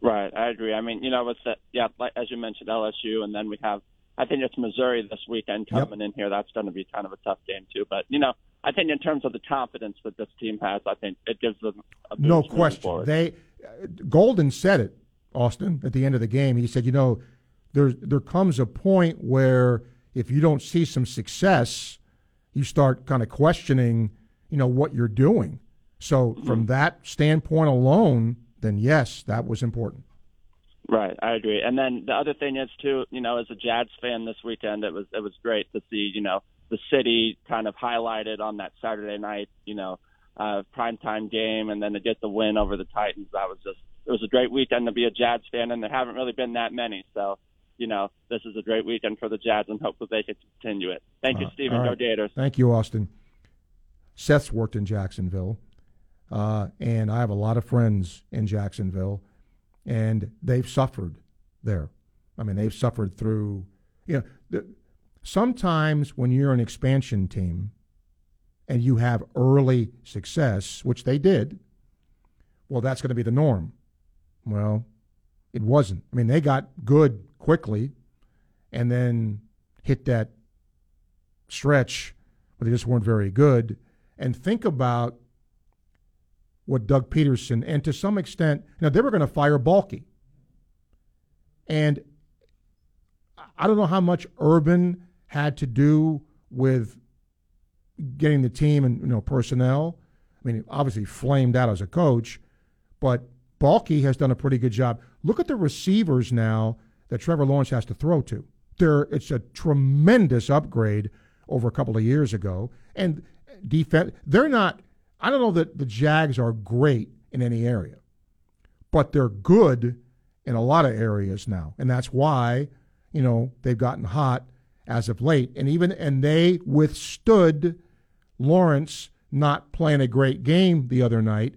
Right, I agree. I mean, you know, the, yeah, like, as you mentioned, LSU, and then we have, I think it's Missouri this weekend coming in here. That's going to be kind of a tough game too. But you know, I think in terms of the confidence that this team has, I think it gives them a No question. forward. They uh, Golden said it, Austin, at the end of the game. He said, you know, there there comes a point where if you don't see some success, you start kind of questioning, you know, what you're doing. So from that standpoint alone, then yes, that was important. Right, I agree. And then the other thing is too, you know, as a Jags fan this weekend, it was it was great to see, you know, the city kind of highlighted on that Saturday night, you know, uh, primetime game, and then to get the win over the Titans. That was just it was a great weekend to be a Jags fan, and there haven't really been that many. So, you know, this is a great weekend for the Jags, and hopefully they can continue it. Thank you, Uh, Stephen. all Go. Gators. Thank you, Austin. Seth's worked in Jacksonville, uh, and I have a lot of friends in Jacksonville, and they've suffered there. I mean, they've suffered through, you know, sometimes when you're an expansion team and you have early success, which they did, well, that's going to be the norm. Well, it wasn't. I mean, they got good quickly and then hit that stretch where they just weren't very good. And think about what Doug Pederson, and to some extent, now they were going to fire Baalke. And I don't know how much Urban had to do with getting the team and you know personnel. I mean, obviously flamed out as a coach, but Baalke has done a pretty good job. Look at the receivers now that Trevor Lawrence has to throw to. They're, it's a tremendous upgrade over a couple of years ago. And defense, they're not. I don't know that the Jags are great in any area, but they're good in a lot of areas now, and that's why you know they've gotten hot as of late. And even and they withstood Lawrence not playing a great game the other night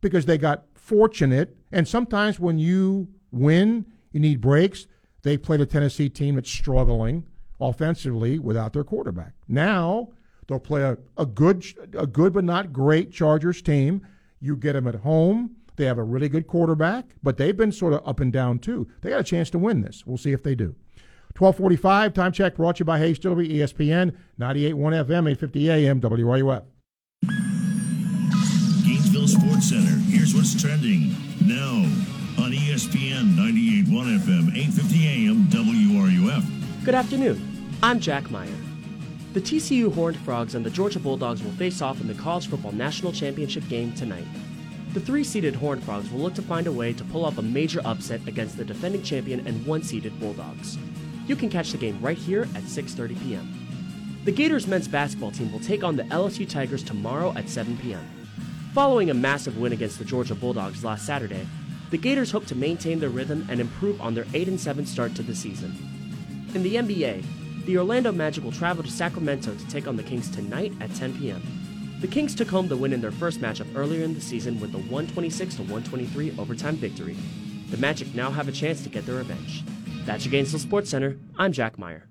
because they got fortunate. And sometimes when you win, you need breaks. They played a Tennessee team that's struggling offensively without their quarterback. Now they'll play a, a good, a good but not great Chargers team. You get them at home. They have a really good quarterback, but they've been sort of up and down too. They got a chance to win this. We'll see if they do. 1245, time check brought to you by Hayes Distillery, ESPN, 98.1 FM, 850 AM, WRUF. Gainesville Sports Center. Here's what's trending now on ESPN 98.1 FM, 850 AM, WRUF. Good afternoon. I'm Jack Meyer. The TCU Horned Frogs and the Georgia Bulldogs will face off in the College Football National Championship game tonight. The three seeded Horned Frogs will look to find a way to pull off a major upset against the defending champion and one seeded Bulldogs. You can catch the game right here at 6:30 p.m. The Gators men's basketball team will take on the LSU Tigers tomorrow at 7 p.m. Following a massive win against the Georgia Bulldogs last Saturday, the Gators hope to maintain their rhythm and improve on their 8 7 start to the season. In the NBA, the Orlando Magic will travel to Sacramento to take on the Kings tonight at 10 p.m. The Kings took home the win in their first matchup earlier in the season with a 126 123 overtime victory. The Magic now have a chance to get their revenge. That's your Gainesville Sports Center. I'm Jack Meyer.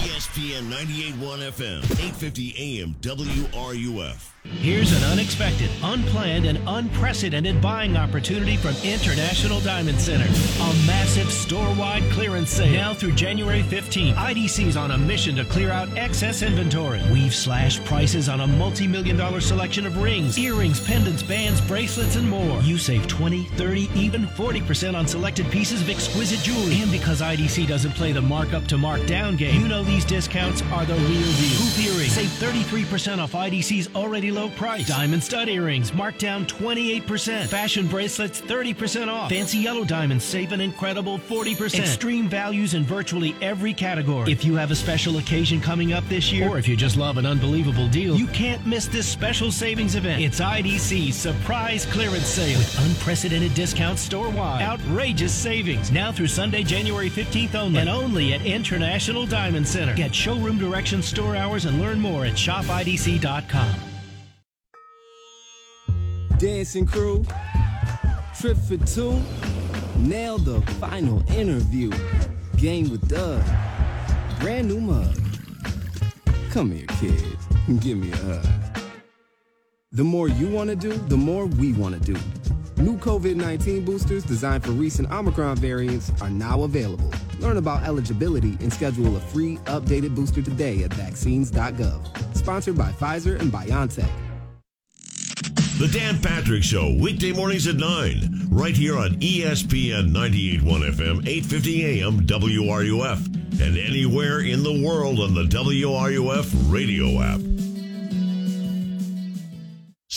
ESPN 98.1 FM, 850 AM, WRUF. Here's an unexpected, unplanned, and unprecedented buying opportunity from International Diamond Center. A massive store-wide clearance sale. Now through January 15th, IDC's on a mission to clear out excess inventory. We've slashed prices on a multi-million dollar selection of rings, earrings, pendants, bands, bracelets, and more. You save 20, 30, even 40% on selected pieces of exquisite jewelry. And because IDC doesn't play the markup to markdown game, you know these discounts are the real deal. Hoop earrings, save 33% off IDC's already low price. Diamond stud earrings, marked down 28%. Fashion bracelets, 30% off. Fancy yellow diamonds, save an incredible 40%. Extreme values in virtually every category. If you have a special occasion coming up this year, or if you just love an unbelievable deal, you can't miss this special savings event. It's IDC's surprise clearance sale with unprecedented discounts store-wide. Outrageous savings now through Sunday, January 15th only, and only at International Diamond Center. Get showroom directions, store hours, and learn more at shopidc.com. Dancing crew, trip for two, nail the final interview. Game with Doug, brand new mug. Come here, kid, give me a hug. The more you want to do, the more we want to do. New COVID 19 boosters designed for recent Omicron variants are now available. Learn about eligibility and schedule a free updated booster today at vaccines.gov. Sponsored by Pfizer and BioNTech. The Dan Patrick Show, weekday mornings at 9, right here on ESPN 98.1 FM, 850 AM, WRUF, and anywhere in the world on the WRUF radio app.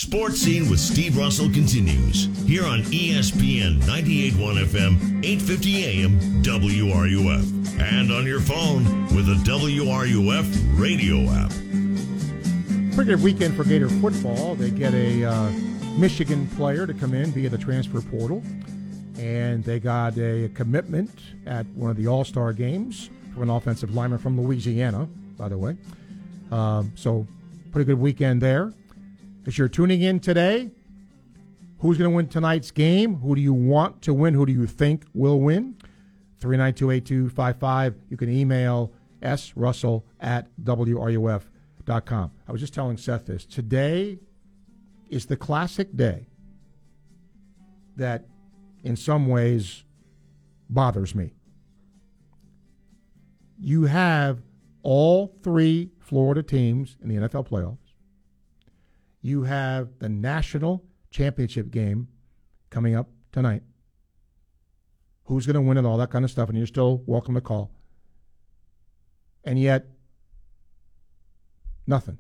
Sports Scene with Steve Russell continues here on ESPN 98.1 FM, 850 AM, WRUF, and on your phone with the WRUF radio app. Pretty good weekend for Gator football. They get a uh, Michigan player to come in via the transfer portal, and they got a commitment at one of the All Star games from an offensive lineman from Louisiana, by the way. Um, so, pretty good weekend there. As you're tuning in today, who's going to win tonight's game? Who do you want to win? Who do you think will win? 3928255. You can email srussell at wruf.com. I was just telling Seth this. Today is the classic day that, in some ways, bothers me. You have all three Florida teams in the NFL playoffs. You have the national championship game coming up tonight. Who's going to win and all that kind of stuff, and you're still welcome to call. And yet, nothing.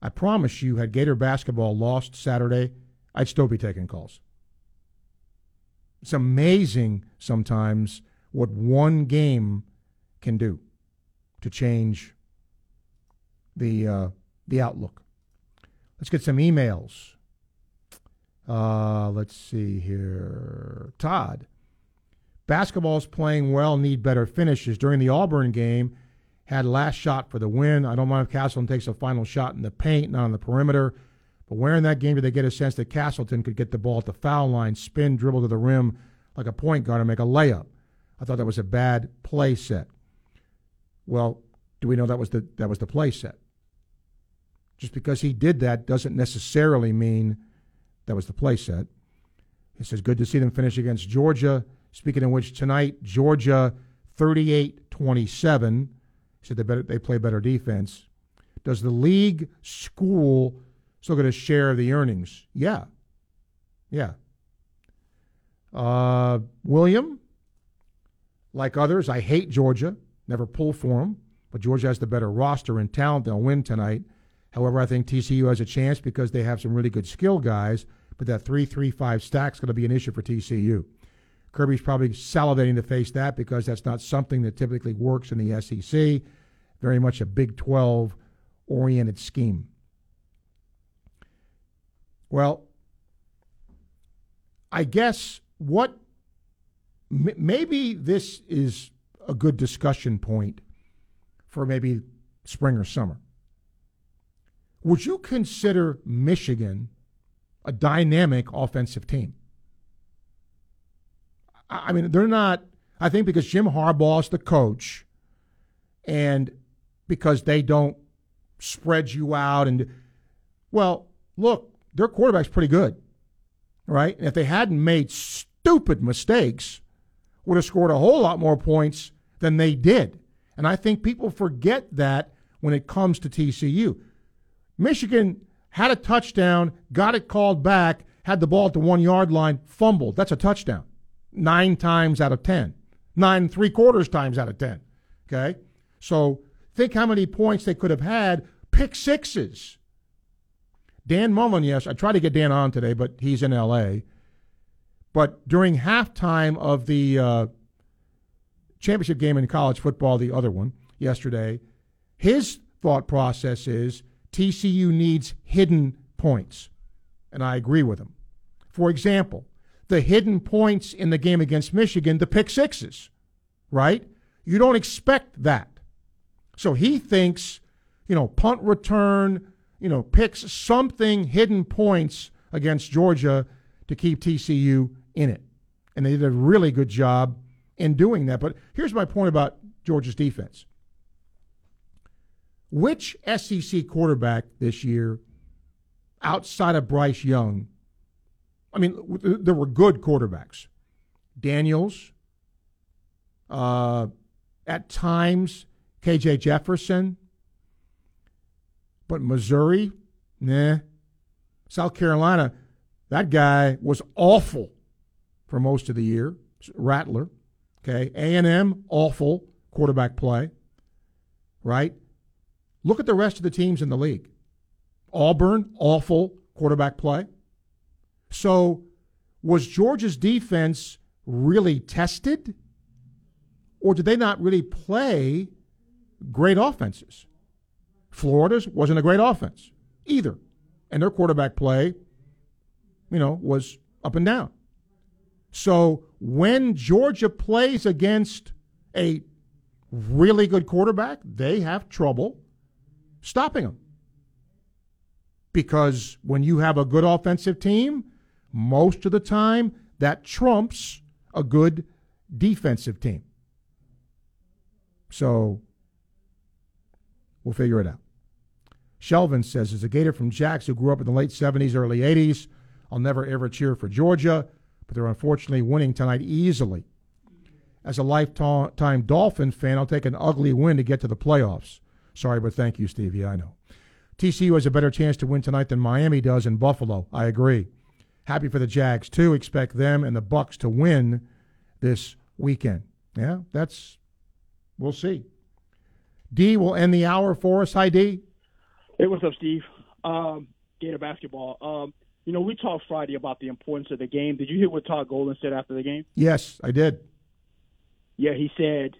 I promise you, had Gator basketball lost Saturday, I'd still be taking calls. It's amazing sometimes what one game can do to change the uh, the outlook. Let's get some emails. Uh, let's see here. Todd. Basketball's playing well, need better finishes. During the Auburn game, had last shot for the win. I don't mind if Castleton takes a final shot in the paint, not on the perimeter. But where in that game did they get a sense that Castleton could get the ball at the foul line, spin, dribble to the rim like a point guard, and make a layup? I thought that was a bad play set. Well, do we know that was the that was the play set? Just because he did that doesn't necessarily mean that was the play set. He says, good to see them finish against Georgia. Speaking of which, tonight, Georgia 38 27. Said they, better, they play better defense. Does the league school still get a share of the earnings? Yeah. Yeah. Uh, William, like others, I hate Georgia. Never pull for them. But Georgia has the better roster and talent. They'll win tonight. However, I think TCU has a chance because they have some really good skill guys. But that 3 3 5 stack's going to be an issue for TCU. Kirby's probably salivating to face that because that's not something that typically works in the SEC. Very much a Big 12 oriented scheme. Well, I guess what maybe this is a good discussion point for maybe spring or summer. Would you consider Michigan a dynamic offensive team? I mean, they're not. I think because Jim Harbaugh is the coach, and because they don't spread you out and well, look, their quarterback's pretty good, right? And if they hadn't made stupid mistakes, would have scored a whole lot more points than they did. And I think people forget that when it comes to TCU. Michigan had a touchdown, got it called back, had the ball at the one yard line, fumbled. That's a touchdown. Nine times out of ten. Nine three quarters times out of ten. Okay? So think how many points they could have had. Pick sixes. Dan Mullen, yes, I tried to get Dan on today, but he's in LA. But during halftime of the uh, championship game in college football, the other one yesterday, his thought process is TCU needs hidden points. And I agree with him. For example, the hidden points in the game against Michigan, the pick sixes, right? You don't expect that. So he thinks, you know, punt return, you know, picks something hidden points against Georgia to keep TCU in it. And they did a really good job in doing that. But here's my point about Georgia's defense. Which SEC quarterback this year, outside of Bryce Young, I mean, there were good quarterbacks. Daniels, uh, at times, KJ Jefferson, but Missouri, nah. South Carolina, that guy was awful for most of the year. Rattler, okay. A and M, awful quarterback play, right? Look at the rest of the teams in the league. Auburn, awful quarterback play. So, was Georgia's defense really tested? Or did they not really play great offenses? Florida's wasn't a great offense either. And their quarterback play, you know, was up and down. So when Georgia plays against a really good quarterback, they have trouble stopping them. Because when you have a good offensive team, most of the time that trumps a good defensive team. So we'll figure it out. Shelvin says, as a Gator from Jacks who grew up in the late 70s, early 80s, I'll never ever cheer for Georgia, but they're unfortunately winning tonight easily. As a lifetime Dolphin fan, I'll take an ugly win to get to the playoffs. Sorry, but thank you, Stevie. I know. TCU has a better chance to win tonight than Miami does in Buffalo. I agree. Happy for the Jags too. Expect them and the Bucs to win this weekend. Yeah, that's we'll see. D will end the hour for us. Hi, D. Hey, what's up, Steve? Um, Gator basketball. Um, you know, we talked Friday about the importance of the game. Did you hear what Todd Golden said after the game? Yes, I did. Yeah, he said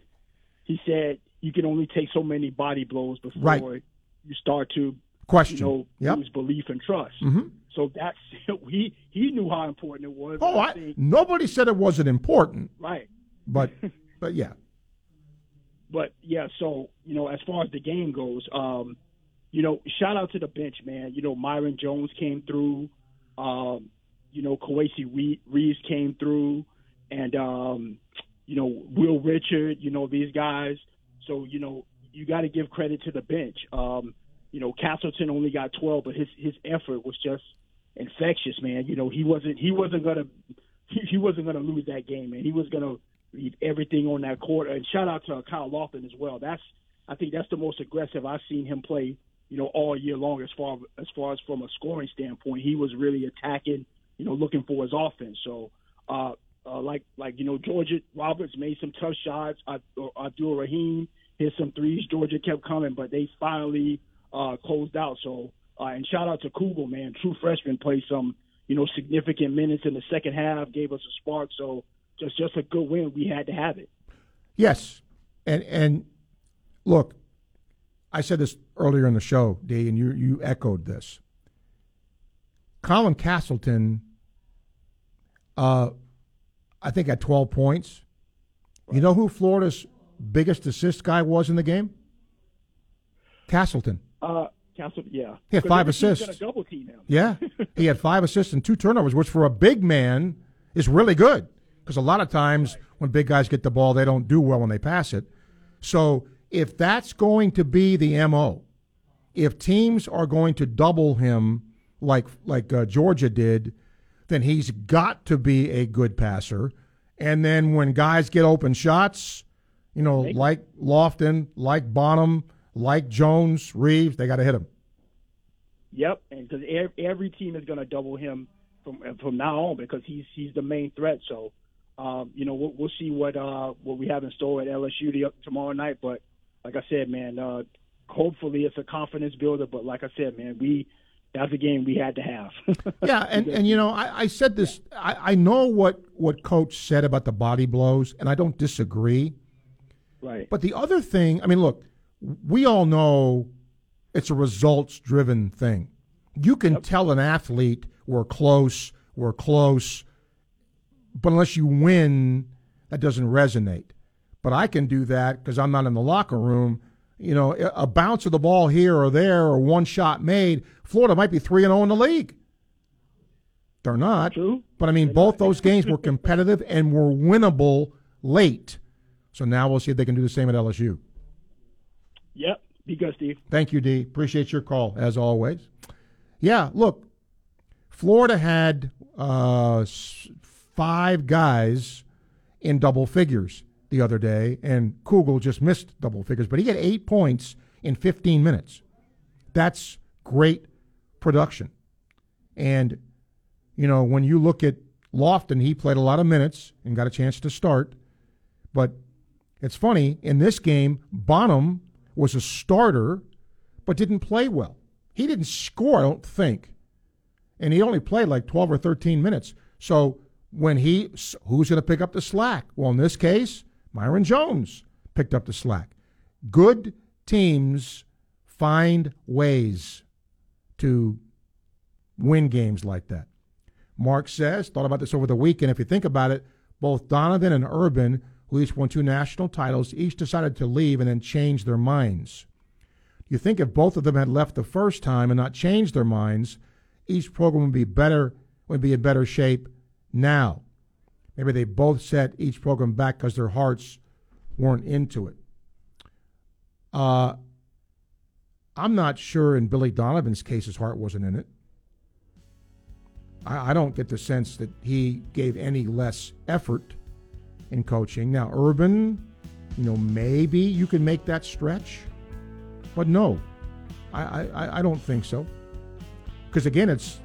he said you can only take so many body blows before Right. you start to Question. you know Yep. lose belief and trust. Mhm. So that's he he knew how important it was. Oh, I I, nobody said it wasn't important, right. but but yeah, But yeah, so you know, as far as the game goes, um, you know, shout out to the bench, man. You know, Myreon Jones came through. Um, you know, Kowacie Re- Reeves came through, and um, you know, Will Richard. You know, these guys. So you know, you got to give credit to the bench. Um, you know, Castleton only got 12, but his his effort was just infectious, man. You know, he wasn't he wasn't gonna he, wasn't gonna lose that game, man. He was gonna leave everything on that court. And shout out to Kyle Lofton as well. That's I think that's the most aggressive I've seen him play. You know, all year long as far as far as from a scoring standpoint, he was really attacking. You know, looking for his offense. So, uh, uh, like like you know, Georgia Roberts made some tough shots. Uh, Abdur-Rahim hit some threes. Georgia kept coming, but they finally uh, closed out. So, uh, and shout out to Kugel, man. True freshman played some, you know, significant minutes in the second half, gave us a spark. So, just just a good win. We had to have it. yes, and and look, I said this earlier in the show, D, and you you echoed this. Colin Castleton, uh, I think had 12 points. You know who Florida's biggest assist guy was in the game? Castleton. Uh, Castle, yeah, He had five assists. Double team him. Yeah, he had five assists and two turnovers, which for a big man is really good. Because a lot of times when big guys get the ball, they don't do well when they pass it. So if that's going to be the mo, if teams are going to double him like like uh, Georgia did, then he's got to be a good passer. And then when guys get open shots, you know, like Lofton, like Bonham, like Jones, Reeves, they got to hit him. Yep, and because every, every team is going to double him from from now on because he's he's the main threat. So, um, you know, we'll, we'll see what uh, what we have in store at LSU tomorrow night. But like I said, man, uh, hopefully it's a confidence builder. But like I said, man, we that's a game we had to have. yeah, and, and you know, I, I said this. I, I know what what coach said about the body blows, and I don't disagree. Right. But the other thing, I mean, look, we all know it's a results driven thing. You can tell an athlete we're close, we're close, but unless you win, that doesn't resonate. But I can do that because I'm not in the locker room. You know, a bounce of the ball here or there, or one shot made. Florida might be three and zero in the league. They're not. True. But I mean, both those games were competitive and were winnable late. So now we'll see if they can do the same at LSU. Yep. Be good, Steve. Thank you, D. Appreciate your call as always. Yeah, look, Florida had uh, five guys in double figures the other day, and Kugel just missed double figures, but he had eight points in 15 minutes. That's great production. And, you know, when you look at Lofton, he played a lot of minutes and got a chance to start. But it's funny, in this game, Bonham was a starter, but didn't play well. He didn't score, I don't think. And he only played like 12 or 13 minutes. So when he, who's going to pick up the slack? Well, in this case, Myreon Jones picked up the slack. Good teams find ways to win games like that. Mark says, thought about this over the weekend. If you think about it, both Donovan and Urban, who each won two national titles, each decided to leave and then change their minds. You think if both of them had left the first time and not changed their minds, each program would be better, would be in better shape now. Maybe they both set each program back because their hearts weren't into it. Uh, I'm not sure in Billy Donovan's case his heart wasn't in it. I, I don't get the sense that he gave any less effort in coaching. Now, Urban, you know, maybe you can make that stretch, but no, I, I, I don't think so. Because again, it's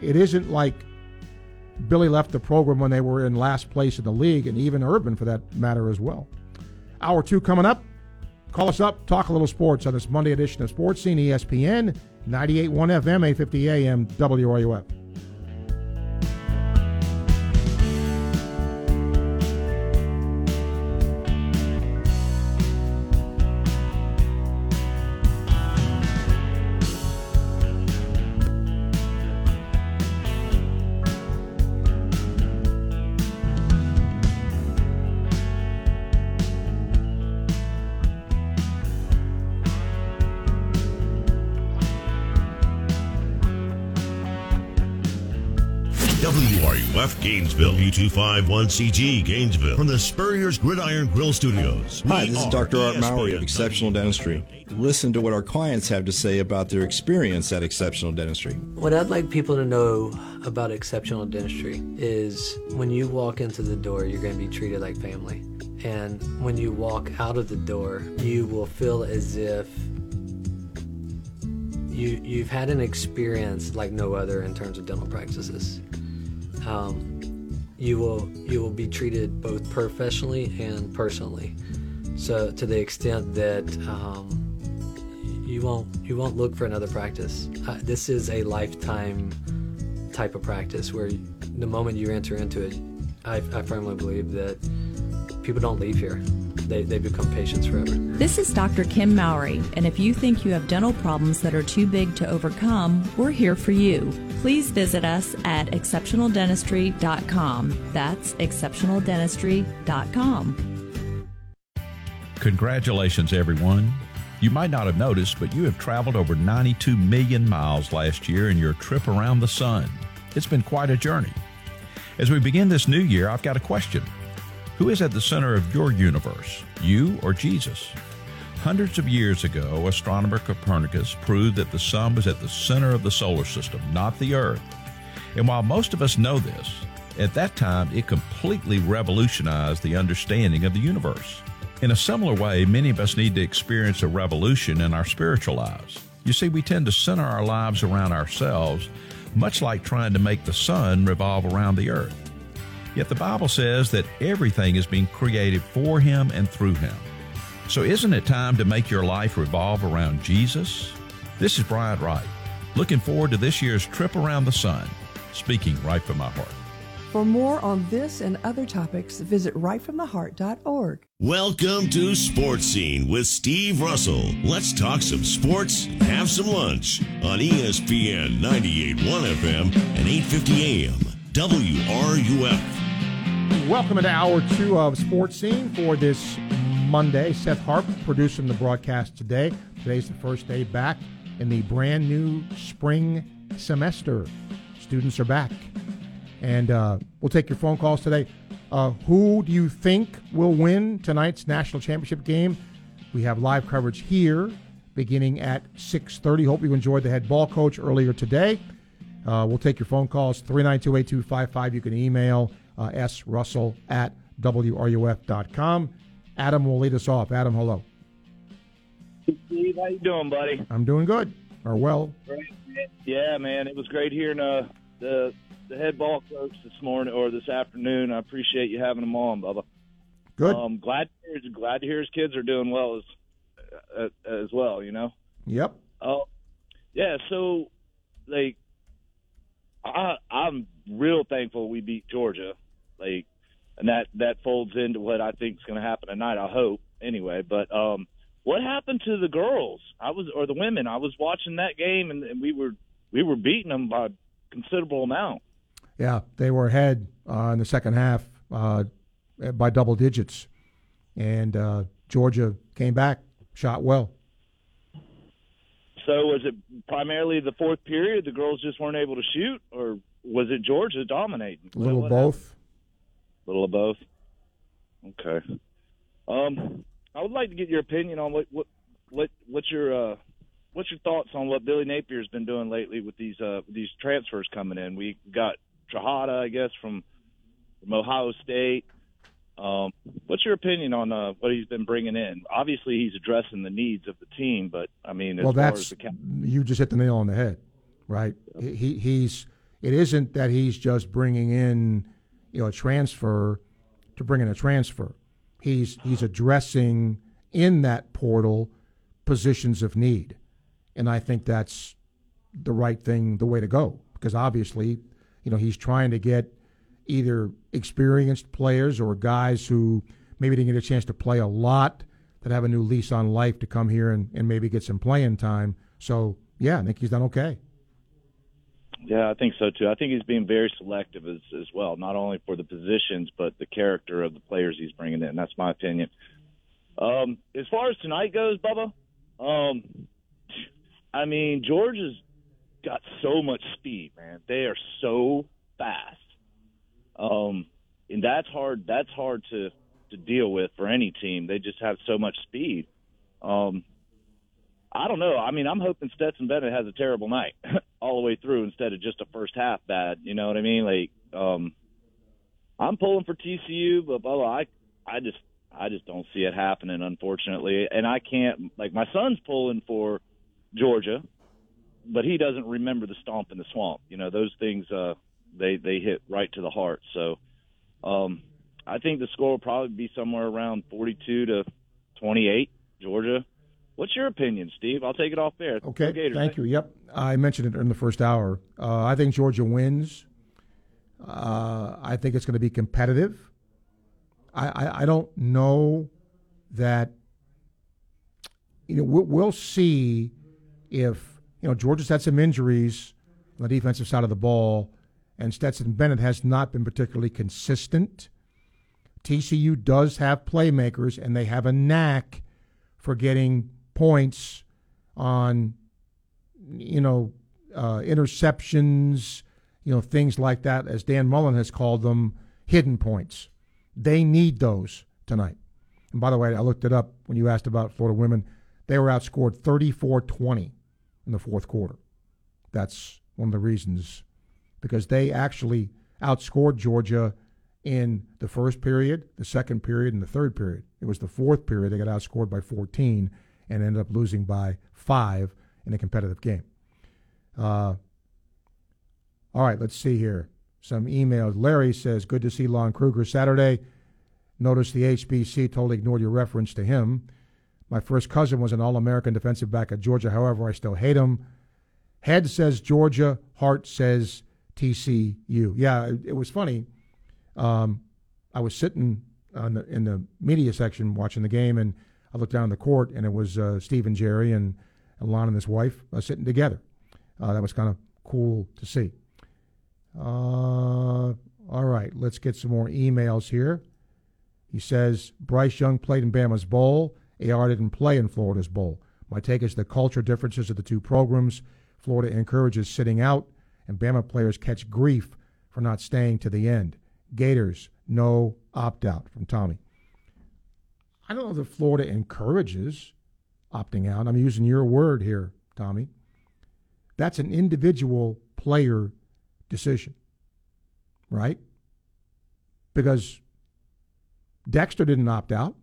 it isn't like Billy left the program when they were in last place in the league, and even Urban for that matter as well. Hour two coming up. Call us up, talk a little sports on this Monday edition of Sports Scene ESPN 98.1 FM, 850 AM, WRUF. Gainesville, U251CG Gainesville, from the Spurrier's Gridiron Grill Studios. Hi, this is Dr. Art Mowry of Exceptional Dentistry. Listen to what our clients have to say about their experience at Exceptional Dentistry. What I'd like people to know about exceptional dentistry is when you walk into the door, you're going to be treated like family. And when you walk out of the door, you will feel as if you, you've had an experience like no other in terms of dental practices. Um, you will you will be treated both professionally and personally. So to the extent that um, you won't you won't look for another practice. Uh, this is a lifetime type of practice where the moment you enter into it, I, I firmly believe that people don't leave here. They, they become patients forever. This is Dr. Kim Mowry, and if you think you have dental problems that are too big to overcome, we're here for you. Please visit us at exceptionaldentistry.com. That's exceptionaldentistry.com. Congratulations, everyone. You might not have noticed, but you have traveled over 92 million miles last year in your trip around the sun. It's been quite a journey. As we begin this new year, I've got a question Who is at the center of your universe, you or Jesus? Hundreds of years ago, astronomer Copernicus proved that the sun was at the center of the solar system, not the earth. And while most of us know this, at that time it completely revolutionized the understanding of the universe. In a similar way, many of us need to experience a revolution in our spiritual lives. You see, we tend to center our lives around ourselves, much like trying to make the sun revolve around the earth. Yet the Bible says that everything is being created for Him and through Him. So isn't it time to make your life revolve around Jesus? This is Bryant Wright. Looking forward to this year's trip around the sun, speaking right from my heart. For more on this and other topics, visit rightfromtheheart.org. Welcome to Sports Scene with Steve Russell. Let's talk some sports, have some lunch on ESPN 98.1 FM and 8:50 AM. WRUF. Welcome to hour two of Sports Scene for this Monday. Seth Harp producing the broadcast today. Today's the first day back in the brand new spring semester. Students are back. And uh, we'll take your phone calls today. Uh, who do you think will win tonight's national championship game? We have live coverage here beginning at 6.30. Hope you enjoyed the head ball coach earlier today. Uh, we'll take your phone calls, 392-8255. You can email uh, srussell at wruf.com. Adam will lead us off. Adam, hello. Steve, how you doing, buddy? I'm doing good, or well. Yeah, man, it was great hearing uh, the the head ball coach this morning or this afternoon. I appreciate you having him on, Bubba. Good. Um, glad to hear, glad to hear his kids are doing well as uh, as well. You know. Yep. Oh, yeah. So, like, I I'm real thankful we beat Georgia, like, and that that folds into what I think is going to happen tonight. I hope anyway. But um, what happened to the girls? I was or the women? I was watching that game and, and we were we were beating them by a considerable amount. Yeah, they were ahead uh, in the second half uh, by double digits, and uh, Georgia came back, shot well. So was it primarily the fourth period? The girls just weren't able to shoot, or was it Georgia dominating? A little What- both. A little of both. Okay. Um, I would like to get your opinion on what what what what's your uh what's your thoughts on what Billy Napier's been doing lately with these uh these transfers coming in. We got Trahada, I guess, from from Ohio State. Um, what's your opinion on uh, what he's been bringing in? Obviously, he's addressing the needs of the team, but I mean, as well, far that's as the cap- you just hit the nail on the head, right? He he's it isn't that he's just bringing in you know a transfer to bring in a transfer. He's he's addressing in that portal positions of need. And I think that's the right thing, the way to go, because obviously, you know, he's trying to get either experienced players or guys who maybe didn't get a chance to play a lot that have a new lease on life to come here and, and maybe get some playing time. So, yeah, I think he's done okay. Yeah, I think so too. I think he's being very selective as as well, not only for the positions but the character of the players he's bringing in. That's my opinion. Um, as far as tonight goes, Bubba, um, I mean Georgia's got so much speed, man. They are so fast, um, and that's hard. That's hard to to deal with for any team. They just have so much speed. Um, I don't know. I mean, I'm hoping Stetson Bennett has a terrible night all the way through instead of just a first half bad. You know what I mean? Like, um, I'm pulling for TCU, but blah, blah, I, I just, I just don't see it happening, unfortunately. And I can't, like, my son's pulling for Georgia, but he doesn't remember the stomp in the swamp. You know, those things, uh, they, they hit right to the heart. So, um, I think the score will probably be somewhere around 42 to 28, Georgia. What's your opinion, Steve? I'll take it off there. Okay, Gators, thank you. Yep, I mentioned it in the first hour. Uh, I think Georgia wins. Uh, I think it's going to be competitive. I, I, I, don't know that. You know, we'll, we'll see if you know Georgia's had some injuries on the defensive side of the ball, and Stetson Bennett has not been particularly consistent. TCU does have playmakers, and they have a knack for getting points on, you know, uh, interceptions, you know, things like that, as Dan Mullen has called them, hidden points. They need those tonight. And by the way, I looked it up when you asked about Florida women. They were outscored 34 20 in the fourth quarter. That's one of the reasons, because they actually outscored Georgia in the first period, the second period, and the third period. It was the fourth period they got outscored by 14 and ended up losing by five in a competitive game. Uh, all right, let's see here. Some emails. Larry says, Good to see Lon Kruger Saturday. Notice the HBC totally ignored your reference to him. My first cousin was an All American defensive back at Georgia. However, I still hate him. Head says Georgia. Heart says TCU. Yeah, it, was funny. Um, I was sitting the, in the media section watching the game, and I looked down the court, and it was uh, Steve and Jerry and Alon and his wife uh, sitting together. Uh, that was kind of cool to see. Uh, all right, let's get some more emails here. He says Bryce Young played in Bama's bowl. AR didn't play in Florida's bowl. My take is the culture differences of the two programs. Florida encourages sitting out, and Bama players catch grief for not staying to the end. Gators, no opt out from Tommy. I don't know that Florida encourages opting out. I'm using your word here, Tommy. That's an individual player decision, right? Because Dexter didn't opt out,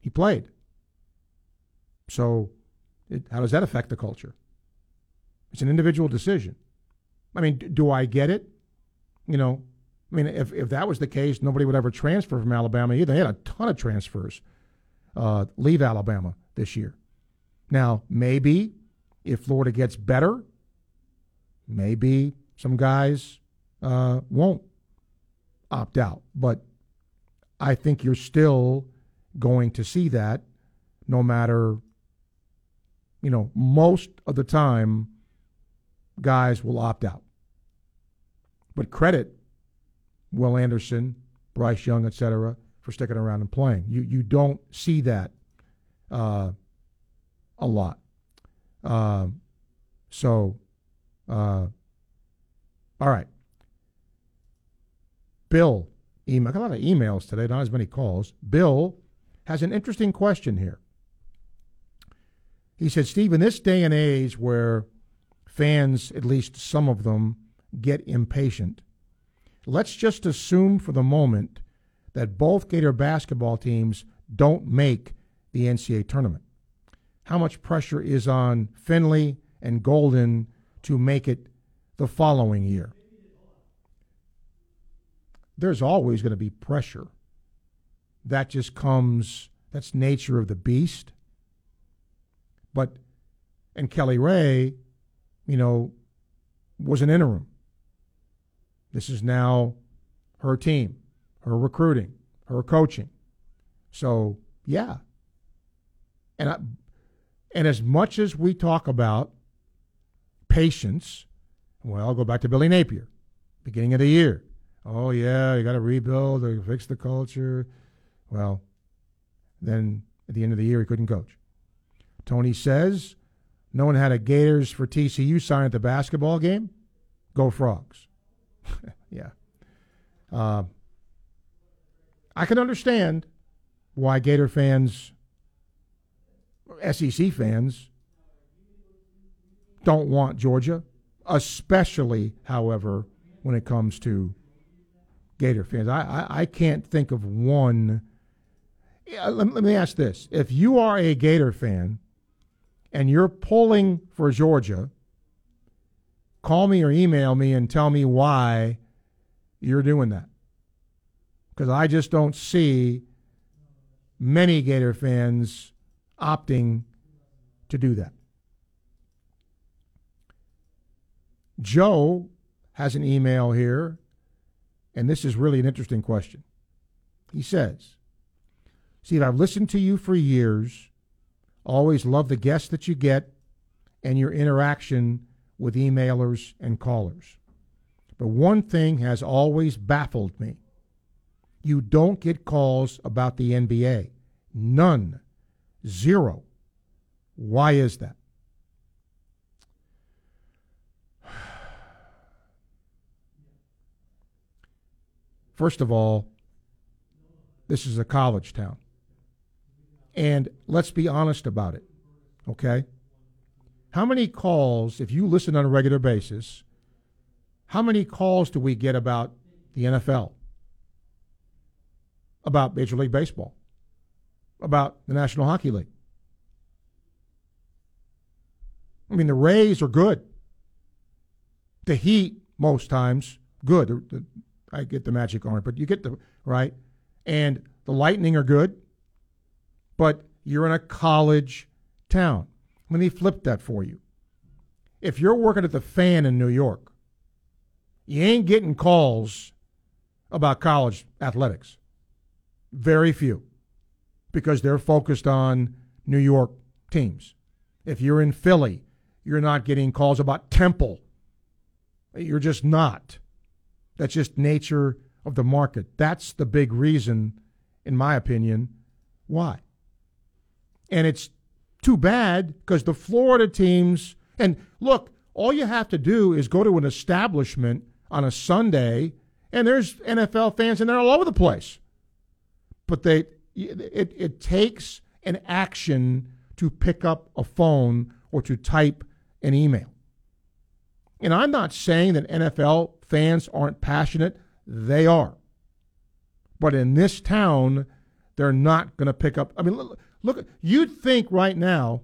he played. So, it, how does that affect the culture? It's an individual decision. I mean, do I get it? You know, I mean, if, if that was the case, nobody would ever transfer from Alabama either. They had a ton of transfers uh, leave Alabama this year. Now, maybe if Florida gets better, maybe some guys uh, won't opt out. But I think you're still going to see that no matter, you know, most of the time, guys will opt out. But credit Will Anderson, Bryce Young, etc., for sticking around and playing. You you don't see that uh, a lot. Uh, so, uh, all right. Bill, email, got a lot of emails today, not as many calls. Bill has an interesting question here. He said, Steve, in this day and age where fans, at least some of them, get impatient, let's just assume for the moment that both Gator basketball teams don't make the NCAA tournament. How much pressure is on Finley and Golden to make it the following year? There's always going to be pressure. That just comes That's nature of the beast. But and Kelly Rae, you know, was an interim. This is now her team, her recruiting, her coaching. So yeah. And I, and as much as we talk about patience, well, I'll go back to Billy Napier, beginning of the year. Oh yeah, you got to rebuild or fix the culture. Well, then at the end of the year, he couldn't coach. Tony says, no one had a Gators for TCU sign at the basketball game. Go Frogs. yeah. Uh, I can understand why Gator fans, SEC fans, don't want Georgia, especially, however, when it comes to Gator fans. I, I, I can't think of one. Yeah, let, let me ask this. If you are a Gator fan and you're pulling for Georgia, call me or email me and tell me why you're doing that. Because I just don't see many Gator fans opting to do that. Joe has an email here, and this is really an interesting question. He says, Steve, I've listened to you for years, always love the guests that you get and your interaction with emailers and callers. But one thing has always baffled me. You don't get calls about the NBA. None. Zero. Why is that? First of all, this is a college town. And let's be honest about it, okay? How many calls, if you listen on a regular basis, how many calls do we get about the NFL? About Major League Baseball? About the National Hockey League? I mean, the Rays are good. The Heat, most times, good. I get the magic on it, but you get the right. And the Lightning are good, but you're in a college town. Let me flip that for you. If you're working at the fan in New York, you ain't getting calls about college athletics. Very few, because they're focused on New York teams. If you're in Philly, you're not getting calls about Temple. You're just not. That's just nature of the market. That's the big reason, in my opinion, why. And it's too bad because the Florida teams, and look, all you have to do is go to an establishment on a Sunday, and there's NFL fans, and they're all over the place. But they, it, it takes an action to pick up a phone or to type an email. And I'm not saying that NFL fans aren't passionate. They are. But in this town, they're not going to pick up. I mean, look, you'd think right now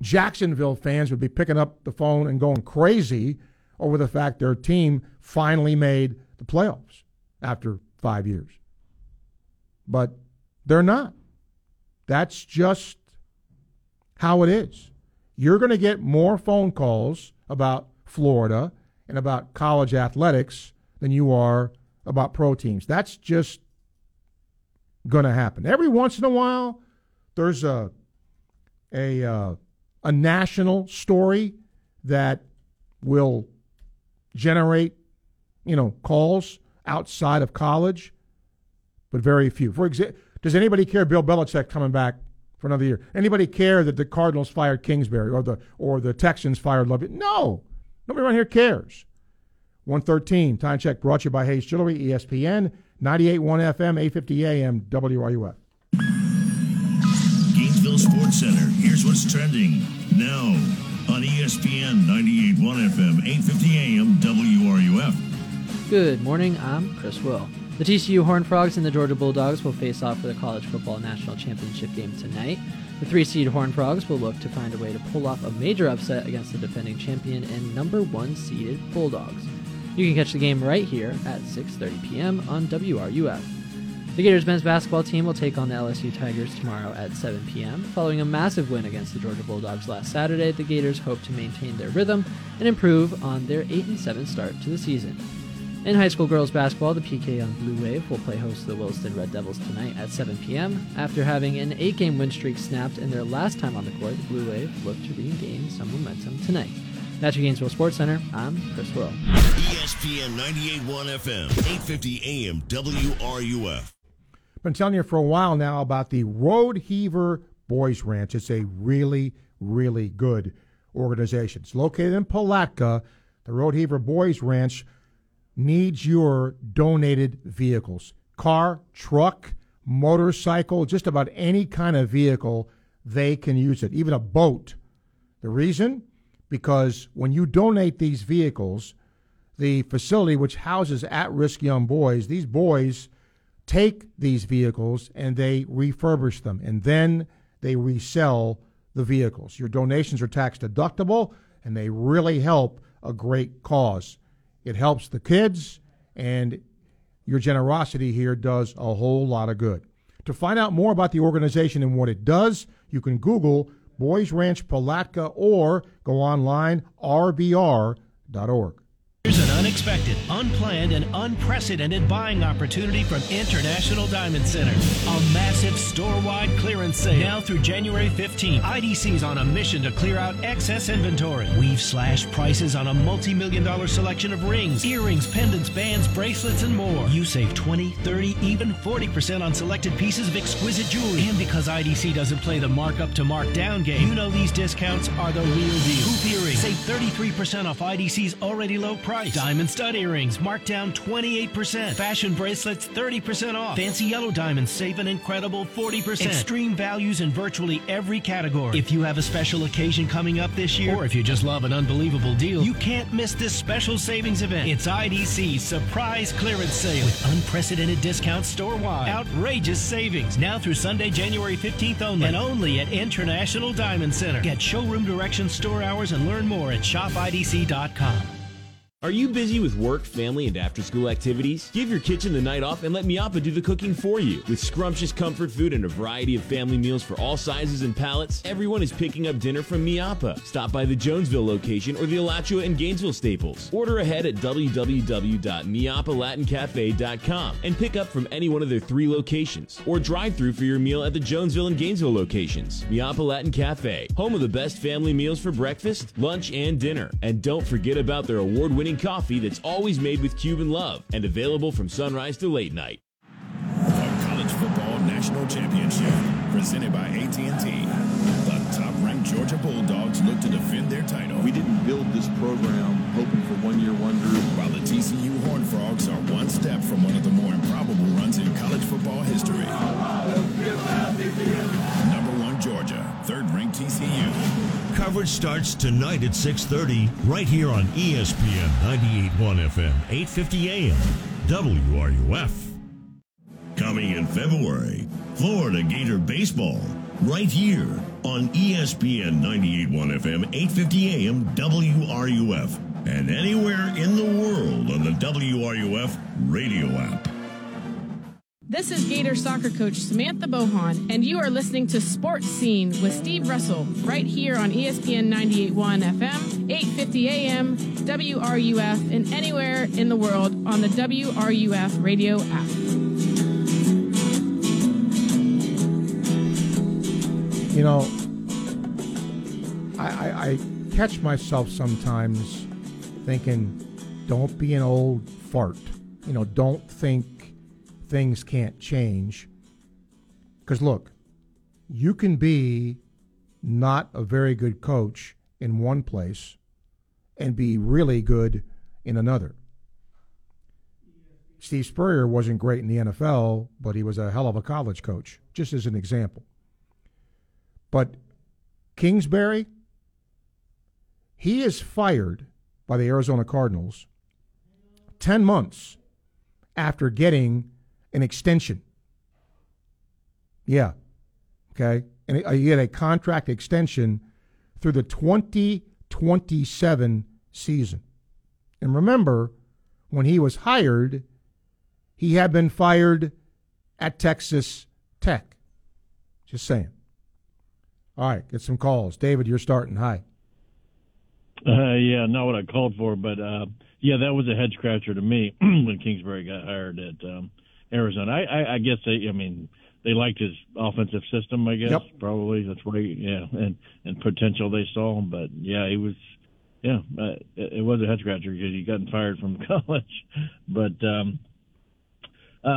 Jacksonville fans would be picking up the phone and going crazy over the fact their team finally made the playoffs after five years. But they're not. That's just how it is. You're going to get more phone calls about Florida and about college athletics than you are about pro teams. That's just going to happen. Every once in a while, there's a a uh, a national story that will generate, you know, calls outside of college, but very few. For example, does anybody care Bill Belichick coming back for another year? Anybody care that the Cardinals fired Kingsbury or the or the Texans fired Love? No, nobody around here cares. 113 time check brought to you by Hayes Jewelry, ESPN, 98.1 FM, 850 AM, WRUF. Sports Center. Here's what's trending now on ESPN 98.1 FM, 850 AM, WRUF. Good morning. I'm Chris Will. The TCU Horned Frogs and the Georgia Bulldogs will face off for the College Football National Championship game tonight. The three seed Horned Frogs will look to find a way to pull off a major upset against the defending champion and number one seeded Bulldogs. You can catch the game right here at 6:30 p.m. on WRUF. The Gators men's basketball team will take on the LSU Tigers tomorrow at 7 p.m. Following a massive win against the Georgia Bulldogs last Saturday, the Gators hope to maintain their rhythm and improve on their 8 7 start to the season. In high school girls basketball, the PK Yonge Blue Wave will play host to the Williston Red Devils tonight at 7 p.m. After having an eight game win streak snapped in their last time on the court, the Blue Wave look to regain some momentum tonight. That's your Gainesville Sports Center. I'm Chris Will. ESPN 98.1 FM, 850 AM, WRUF. Been telling you for a while now about the Rodeheaver Boys Ranch. It's a really, really good organization. It's located in Palatka. The Rodeheaver Boys Ranch needs your donated vehicles car, truck, motorcycle, just about any kind of vehicle, they can use it, even a boat. The reason? Because when you donate these vehicles, the facility which houses at risk young boys, these boys take these vehicles and they refurbish them and then they resell the vehicles. Your donations are tax deductible and they really help a great cause. It helps the kids, and your generosity here does a whole lot of good. To find out more about the organization and what it does, you can Google Boys Ranch Palatka or go online rbr.org. Here's an unexpected, unplanned, and unprecedented buying opportunity from International Diamond Center. A massive store-wide clearance sale now through January 15th. IDC's on a mission to clear out excess inventory. We've slashed prices on a multi-million dollar selection of rings, earrings, pendants, bands, bracelets, and more. You save 20, 30, even 40% on selected pieces of exquisite jewelry. And because IDC doesn't play the markup to markdown game, you know these discounts are the real deal. Hoop earrings save 33% off IDC's already low price. Diamond stud earrings marked down 28%. Fashion bracelets 30% off. Fancy yellow diamonds save an incredible 40%. Extreme values in virtually every category. If you have a special occasion coming up this year, or if you just love an unbelievable deal, you can't miss this special savings event. It's IDC's surprise clearance sale with unprecedented discounts store-wide. Outrageous savings now through Sunday, January 15th only, and only at International Diamond Center. Get showroom directions, store hours, and learn more at shopidc.com. Are you busy with work, family, and after school activities? Give your kitchen the night off and let Mi Apa do the cooking for you. With scrumptious comfort food and a variety of family meals for all sizes and palates, everyone is picking up dinner from Mi Apa. Stop by the Jonesville location or the Alachua and Gainesville staples. Order ahead at www.miapalatincafe.com and pick up from any one of their three locations or drive through for your meal at the Jonesville and Gainesville locations. Mi Apa Latin Cafe, home of the best family meals for breakfast, lunch, and dinner. And don't forget about their award winning coffee that's always made with Cuban love and available from sunrise to late night. The College Football National Championship, presented by AT&T. The top-ranked Georgia Bulldogs look to defend their title. We didn't build this program hoping for one-year wonders. While the TCU Horned Frogs are one step from one of the more improbable runs in college football history. Number one, Georgia. Third-ranked TCU. Coverage starts tonight at 6:30 right here on ESPN 98.1 FM, 8:50 AM, WRUF. Coming in February, Florida Gator baseball right here on ESPN 98.1 FM, 8:50 AM, WRUF, and anywhere in the world on the WRUF radio app. This is Gator soccer coach Samantha Bohon, and you are listening to Sports Scene with Steve Russell right here on ESPN 98.1 FM, 8:50 AM, WRUF, and anywhere in the world on the WRUF radio app. You know, I, I, I catch myself sometimes thinking, don't be an old fart. You know, don't think things can't change. Because look, you can be not a very good coach in one place and be really good in another. Steve Spurrier wasn't great in the NFL, but he was a hell of a college coach, just as an example. But Kingsbury, he is fired by the Arizona Cardinals 10 months after getting an extension. Yeah. Okay. And he get a contract extension through the 2027 season. And remember, when he was hired, he had been fired at Texas Tech. Just saying. All right, get some calls. David, you're starting. Hi. Uh, yeah, not what I called for, but uh, yeah, that was a head scratcher to me when Kingsbury got hired at um, Arizona. I, I, I guess they, I mean, they liked his offensive system. I guess Yep. probably that's why, he yeah, and and potential they saw. But yeah, he was, yeah, uh, it, it was a head scratcher because he gotten fired from college. But um, uh,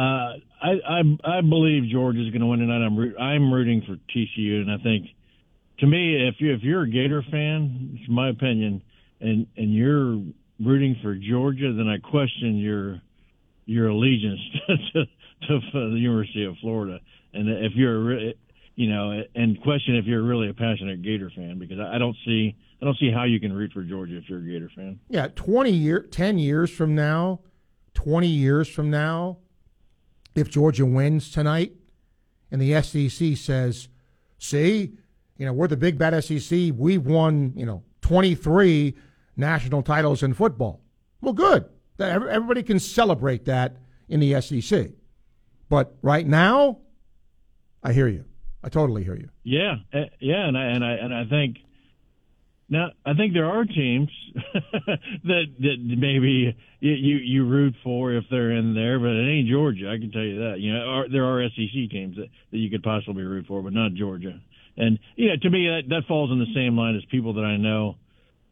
I, I I believe Georgia's going to win tonight. I'm root, I'm rooting for TCU, and I think to me, if you if you're a Gator fan, it's my opinion, and and you're rooting for Georgia, then I question your your allegiance to, to the University of Florida. And if you're, you know, and question if you're really a passionate Gator fan, because I don't see I don't see how you can root for Georgia if you're a Gator fan. Yeah, 20 year 10 years from now, 20 years from now, if Georgia wins tonight and the SEC says, "See, you know, we're the big bad SEC. We've won, you know, 23 national titles in football." Well, good. Everybody can celebrate that in the SEC. But right now, I hear you. I totally hear you. Yeah, uh, yeah, and I and I and I think now I think there are teams that that maybe you, you you root for if they're in there, but it ain't Georgia. I can tell you that. You know, are, there are SEC teams that, that you could possibly root for, but not Georgia. And you know, to me, that that falls in the same line as people that I know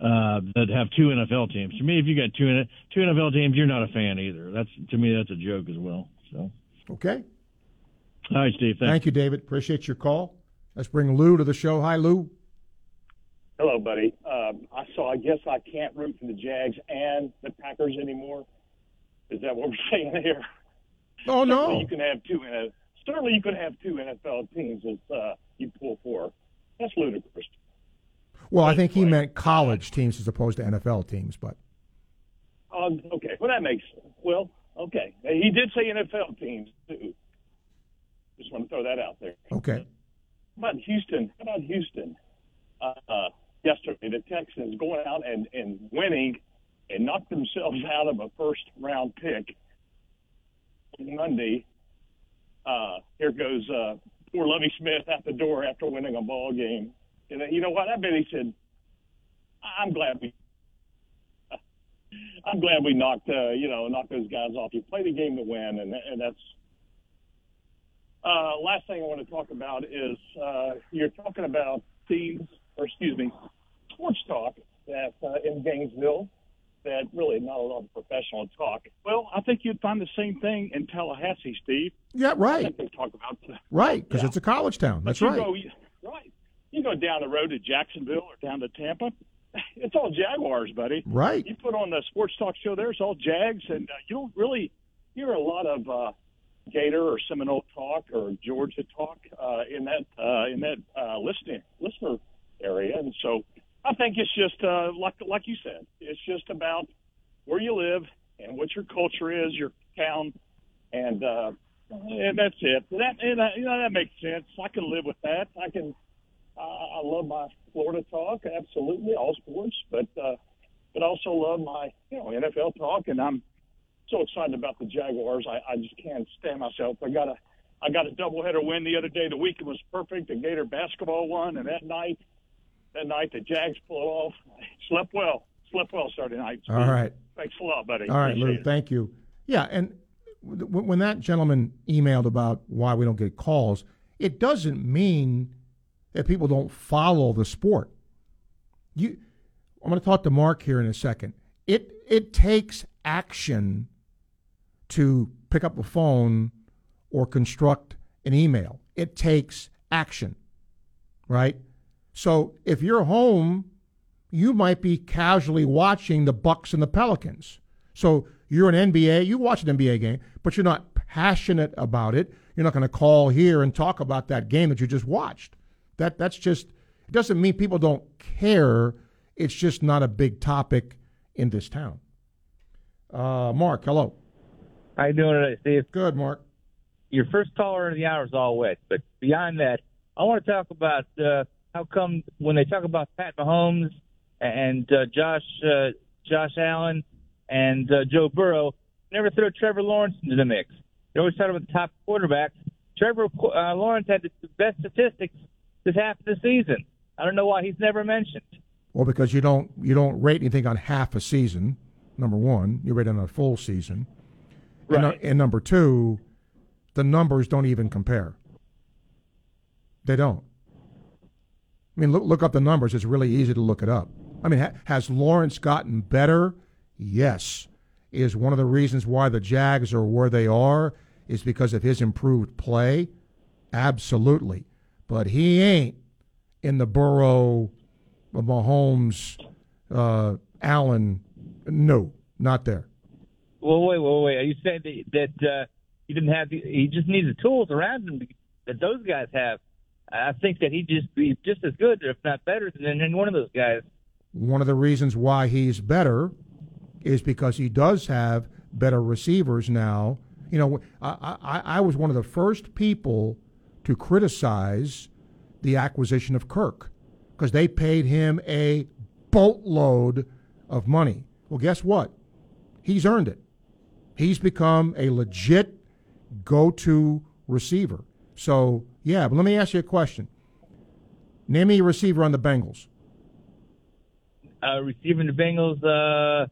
uh, that have two NFL teams. To me, if you got two two NFL teams, you're not a fan either. That's to me, that's a joke as well. So, Okay. all right, Steve. Thanks. Thank you, David. Appreciate your call. Let's bring Lou to the show. Hi, Lou. Hello, buddy. Um, I so I guess I can't root for the Jags and the Packers anymore. Is that what we're saying here? Oh no. Certainly you can have two. In a, certainly you can have two NFL teams if uh, you pull for. That's ludicrous. Well, I think he meant college teams as opposed to NFL teams, but Um, okay, well that makes well. Okay, he did say NFL teams too. Just want to throw that out there. okay. How about Houston? How about Houston? Uh, uh, yesterday, the Texans going out and, and winning and knocked themselves out of a first round pick Monday. Uh, here goes uh, poor Lovie Smith out the door after winning a ball game. And you know what? I bet he said, "I'm glad we." I'm glad we knocked, uh, you know, knocked those guys off. You play the game to win, and, and that's uh, last thing I want to talk about is uh, you're talking about teams, or excuse me, sports talk that uh, in Gainesville that really not a lot of professional talk. Well, I think you'd find the same thing in Tallahassee, Steve. Yeah, I right. think they talk about Right, because Yeah. it's a college town. That's you right. Go, right. You go down the road to Jacksonville or down to Tampa. It's all Jaguars, buddy. Right. You put on the sports talk show there, it's all Jags, and uh, you don't really hear a lot of uh, Gator or Seminole talk or Georgia talk uh, in that uh, in that uh, listening listener area. And so I think it's just uh, like like you said, it's just about where you live and what your culture is, your town, and uh, and that's it. That and, uh, you know that makes sense. I can live with that. I can. I love my Florida talk, absolutely, all sports, but uh, but I also love my you know NFL talk, and I'm so excited about the Jaguars. I, I just can't stand myself. I got a I got a doubleheader win the other day. The weekend was perfect. The Gator basketball won, and that night, that night the Jags pulled off. Slept well. Slept well Saturday night. All right. Thanks a lot, buddy. All right, Appreciate Lou. it. Thank you. Yeah, and when that gentleman emailed about why we don't get calls, it doesn't mean that people don't follow the sport. You, I'm going to talk to Mark here in a second. It it takes action to pick up a phone or construct an email. It takes action, right? So if you're home, you might be casually watching the Bucks and the Pelicans. So you're an NBA, you watch an NBA game, but you're not passionate about it. You're not going to call here and talk about that game that you just watched. That that's just it doesn't mean people don't care. It's just not a big topic in this town. Uh, Mark, hello. How you doing today, Steve? Good, Mark. Your first caller of the hour is all wet, but beyond that, I want to talk about uh, how come when they talk about Pat Mahomes and uh, Josh uh, Josh Allen and uh, Joe Burrow, never throw Trevor Lawrence into the mix. They always talk about the top quarterbacks. Trevor uh, Lawrence had the best statistics this half of the season. I don't know why he's never mentioned. Well, because you don't you don't rate anything on half a season. Number one, you rate it on a full season. Right. And, and number two, the numbers don't even compare. They don't. I mean, look look up the numbers. It's really easy to look it up. I mean, ha- has Lawrence gotten better? Yes. Is one of the reasons why the Jags are where they are is because of his improved play? Absolutely. But he ain't in the Burrow, Mahomes, uh, Allen. No, not there. Well, wait, wait, wait. Are you saying that, that uh, he didn't have? The, he just needs the tools around him that those guys have. I think that he'd just be just as good, if not better, than any one of those guys. One of the reasons why he's better is because he does have better receivers now. You know, I, I, I was one of the first people to criticize the acquisition of Kirk because they paid him a boatload of money. Well, guess what? He's earned it. He's become a legit go to receiver. So, yeah, but let me ask you a question. Name me a receiver on the Bengals. Uh, receiving the Bengals, uh,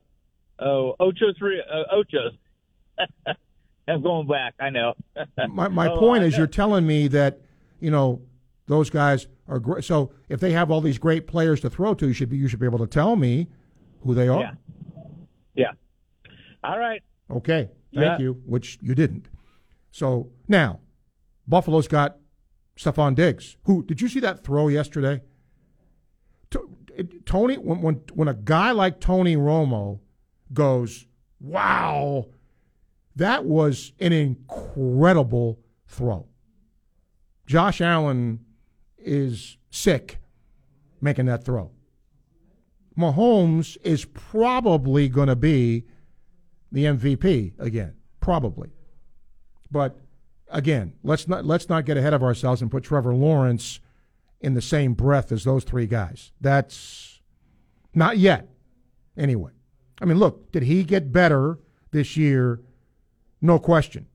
oh, Ocho three, uh, Ochos. I'm going back. I know. my my Oh, point I is, know. you're telling me that you know those guys are great. So if they have all these great players to throw to, you should be you should be able to tell me who they are. Yeah. Yeah. All right. Okay, thank Yeah. you. Which you didn't. So now, Buffalo's got Stefon Diggs. Who did you see that throw yesterday? Tony, when when when a guy like Tony Romo goes, wow, that was an incredible throw. Josh Allen is sick making that throw. Mahomes is probably going to be the MVP again, probably. But again, let's not let's not get ahead of ourselves and put Trevor Lawrence in the same breath as those three guys. That's not yet. Anyway, I mean, look, did he get better this year? No question.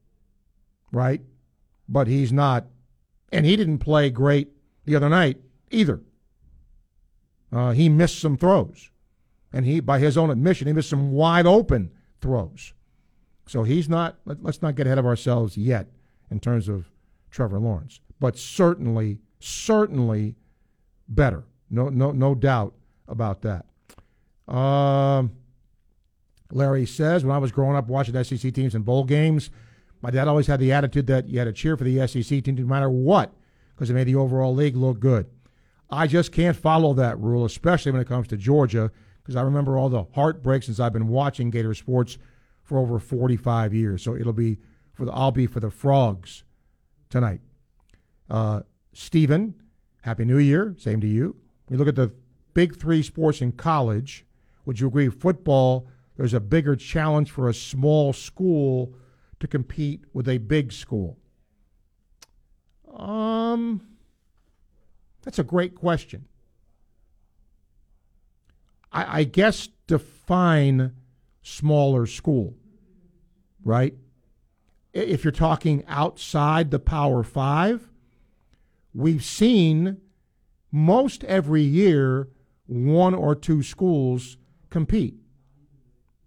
Right? But he's not and he didn't play great the other night either. Uh, he missed some throws. And he, by his own admission, he missed some wide open throws. So he's not, let, let's not get ahead of ourselves yet in terms of Trevor Lawrence. But certainly, certainly better. No, no, no doubt about that. Um, Larry says, when I was growing up watching SEC teams in bowl games, my dad always had the attitude that you had to cheer for the SEC team no matter what because it made the overall league look good. I just can't follow that rule, especially when it comes to Georgia, because I remember all the heartbreaks since I've been watching Gator sports for over 45 years. So it'll be for the I'll be for the frogs tonight. Uh, Stephen, Happy New Year. Same to you. We look at the big three sports in college. Would you agree football? There's a bigger challenge for a small school to compete with a big school. Um, that's a great question. I, I guess define smaller school, right? If you're talking outside the Power Five, we've seen most every year one or two schools compete.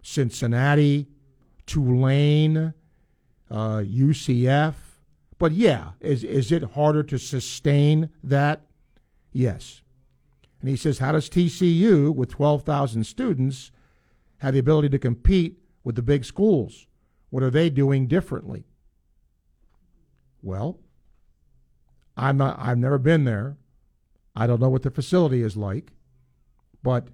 Cincinnati, Tulane, uh, UCF. But yeah, is is it harder to sustain that? Yes. And he says, how does TCU, with 12,000 students, have the ability to compete with the big schools? What are they doing differently? Well, I'm not, I've never been there. I don't know what the facility is like. But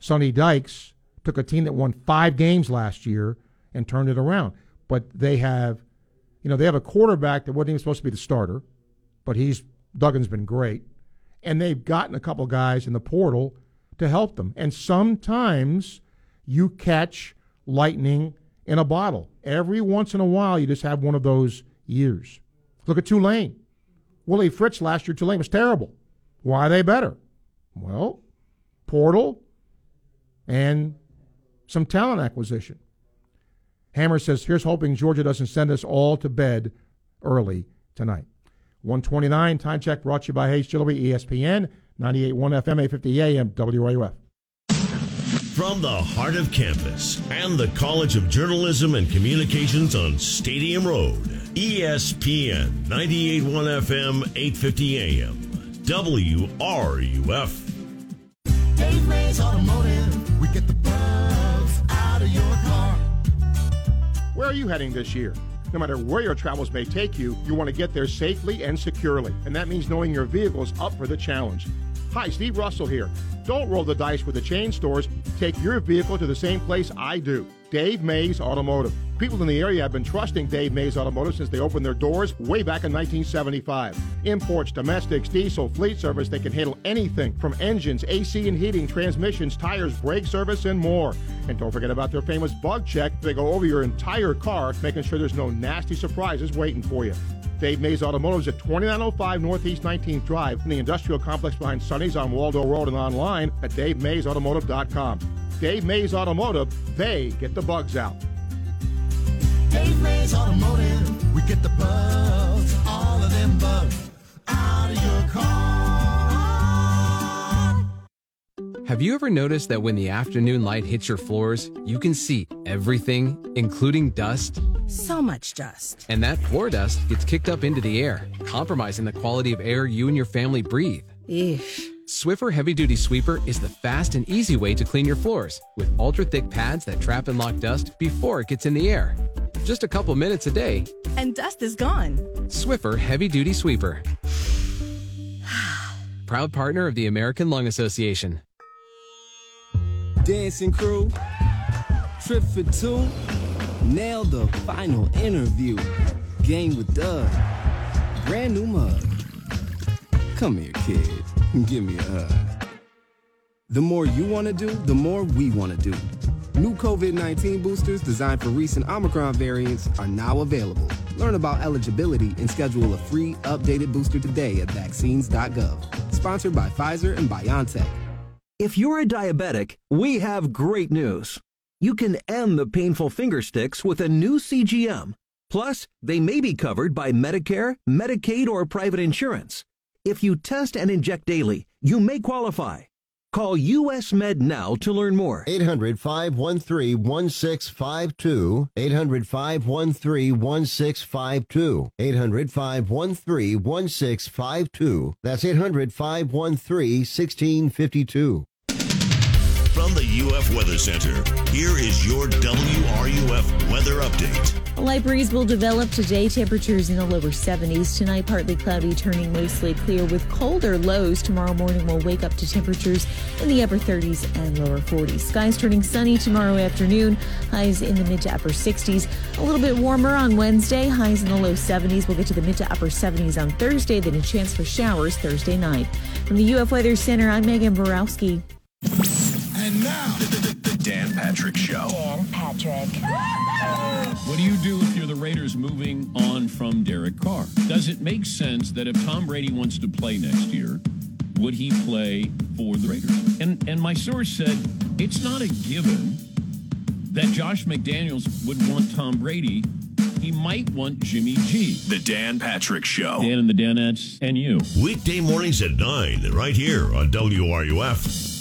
Sonny Dykes took a team that won five games last year and turned it around. But they have, you know, they have a quarterback that wasn't even supposed to be the starter, but he's Duggan's been great, and they've gotten a couple guys in the portal to help them. And sometimes you catch lightning in a bottle. Every once in a while, you just have one of those years. Look at Tulane. Willie Fritz last year, Tulane was terrible. Why are they better? Well, portal and some talent acquisition. Hammer says, here's hoping Georgia doesn't send us all to bed early tonight. 129 time check brought to you by Hayes Jewelry, ESPN, 98.1 FM, 850 AM, WRUF. From the heart of campus and the College of Journalism and Communications on Stadium Road, ESPN 98.1 FM, 850 AM, WRUF. Dave Mays Automotive, Where are you heading this year? No matter where your travels may take you, you want to get there safely and securely. And that means knowing your vehicle is up for the challenge. Hi, Steve Russell here. Don't roll the dice with the chain stores. Take your vehicle to the same place I do Dave Mays Automotive. People in the area have been trusting Dave Mays Automotive since they opened their doors way back in 1975. Imports, domestics, diesel, fleet service, they can handle anything from engines, AC and heating, transmissions, tires, brake service, and more. And don't forget about their famous bug check. They go over your entire car, making sure there's no nasty surprises waiting for you. Dave Mays Automotive is at 2905 Northeast 19th Drive in the industrial complex behind Sunny's on Waldo Road and online at davemaysautomotive.com. Dave Mays Automotive, they get the bugs out. Dave Mays Automotive, we get the bugs, all of them bugs, out of your car. Have you ever noticed that when the afternoon light hits your floors, you can see everything, including dust? So much dust. And that floor dust gets kicked up into the air, compromising the quality of air you and your family breathe. Eesh. Swiffer Heavy Duty Sweeper is the fast and easy way to clean your floors with ultra thick pads that trap and lock dust before it gets in the air. Just a couple minutes a day. And dust is gone. Swiffer Heavy Duty Sweeper. Proud partner of the American Lung Association. Dancing crew, trip for two, nail the final interview. Game with Doug, brand new mug. Come here, kid, give me a hug. The more you want to do, the more we want to do. New COVID 19 boosters designed for recent Omicron variants are now available. Learn about eligibility and schedule a free updated booster today at vaccines.gov. Sponsored by Pfizer and BioNTech. If you're a diabetic, we have great news. You can end the painful finger sticks with a new CGM. Plus, they may be covered by Medicare, Medicaid, or private insurance. If you test and inject daily, you may qualify. Call US Med now to learn more. 800 513 1652. 800 513 1652. 800 513 1652. That's 800 513 1652. From the UF Weather Center, here is your WRUF weather update. A light breeze will develop today. Temperatures in the lower 70s. Tonight, partly cloudy, turning mostly clear with colder lows. Tomorrow morning, we'll wake up to temperatures in the upper 30s and lower 40s. Skies turning sunny tomorrow afternoon. Highs in the mid to upper 60s. A little bit warmer on Wednesday. Highs in the low 70s. We'll get to the mid to upper 70s on Thursday. Then a chance for showers Thursday night. From the UF Weather Center, I'm Megan Borowski. And now, the Dan Patrick Show. Dan Patrick. What do you do if you're the Raiders moving on from Derek Carr? Does it make sense that if Tom Brady wants to play next year, would he play for the Raiders? And and my source said it's not a given that Josh McDaniels would want Tom Brady. He might want Jimmy G. The Dan Patrick Show. Dan and the Danettes and you. Weekday mornings at 9, right here on WRUF.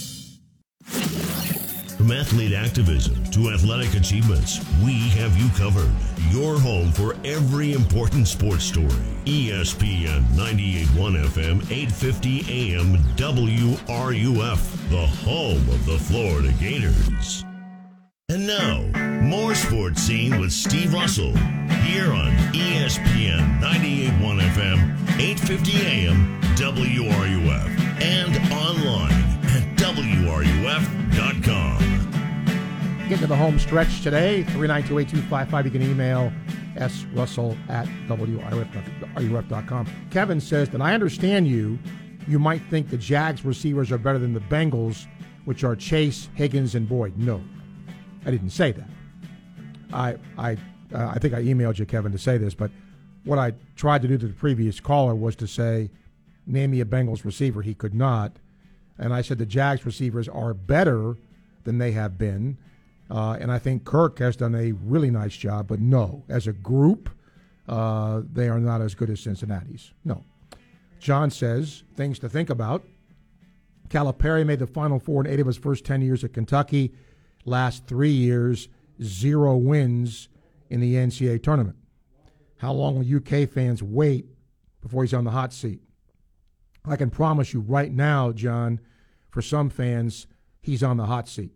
From athlete activism to athletic achievements, we have you covered. Your home for every important sports story. ESPN 98.1 FM, 850 AM, WRUF, the home of the Florida Gators. And now, more sports scene with Steve Russell here on ESPN 98.1 FM, 850 AM, WRUF, and online WRUF.com. Getting to the home stretch today, 3928255. You can email srussell at wruf.com. Kevin says that I understand you. You might think the Jags receivers are better than the Bengals, which are Chase, Higgins, and Boyd. No, I didn't say that. I I uh, I think I emailed you, Kevin, to say this, but what I tried to do to the previous caller was to say, name me a Bengals receiver. He could not, and I said the Jags receivers are better than they have been, Uh, and I think Kirk has done a really nice job, but no, as a group, uh, they are not as good as Cincinnati's. No. John says things to think about. Calipari made the Final Four in eight of his first 10 years at Kentucky. Last three years, zero wins in the NCAA tournament. How long will UK fans wait before he's on the hot seat? I can promise you right now, John, for some fans, he's on the hot seat.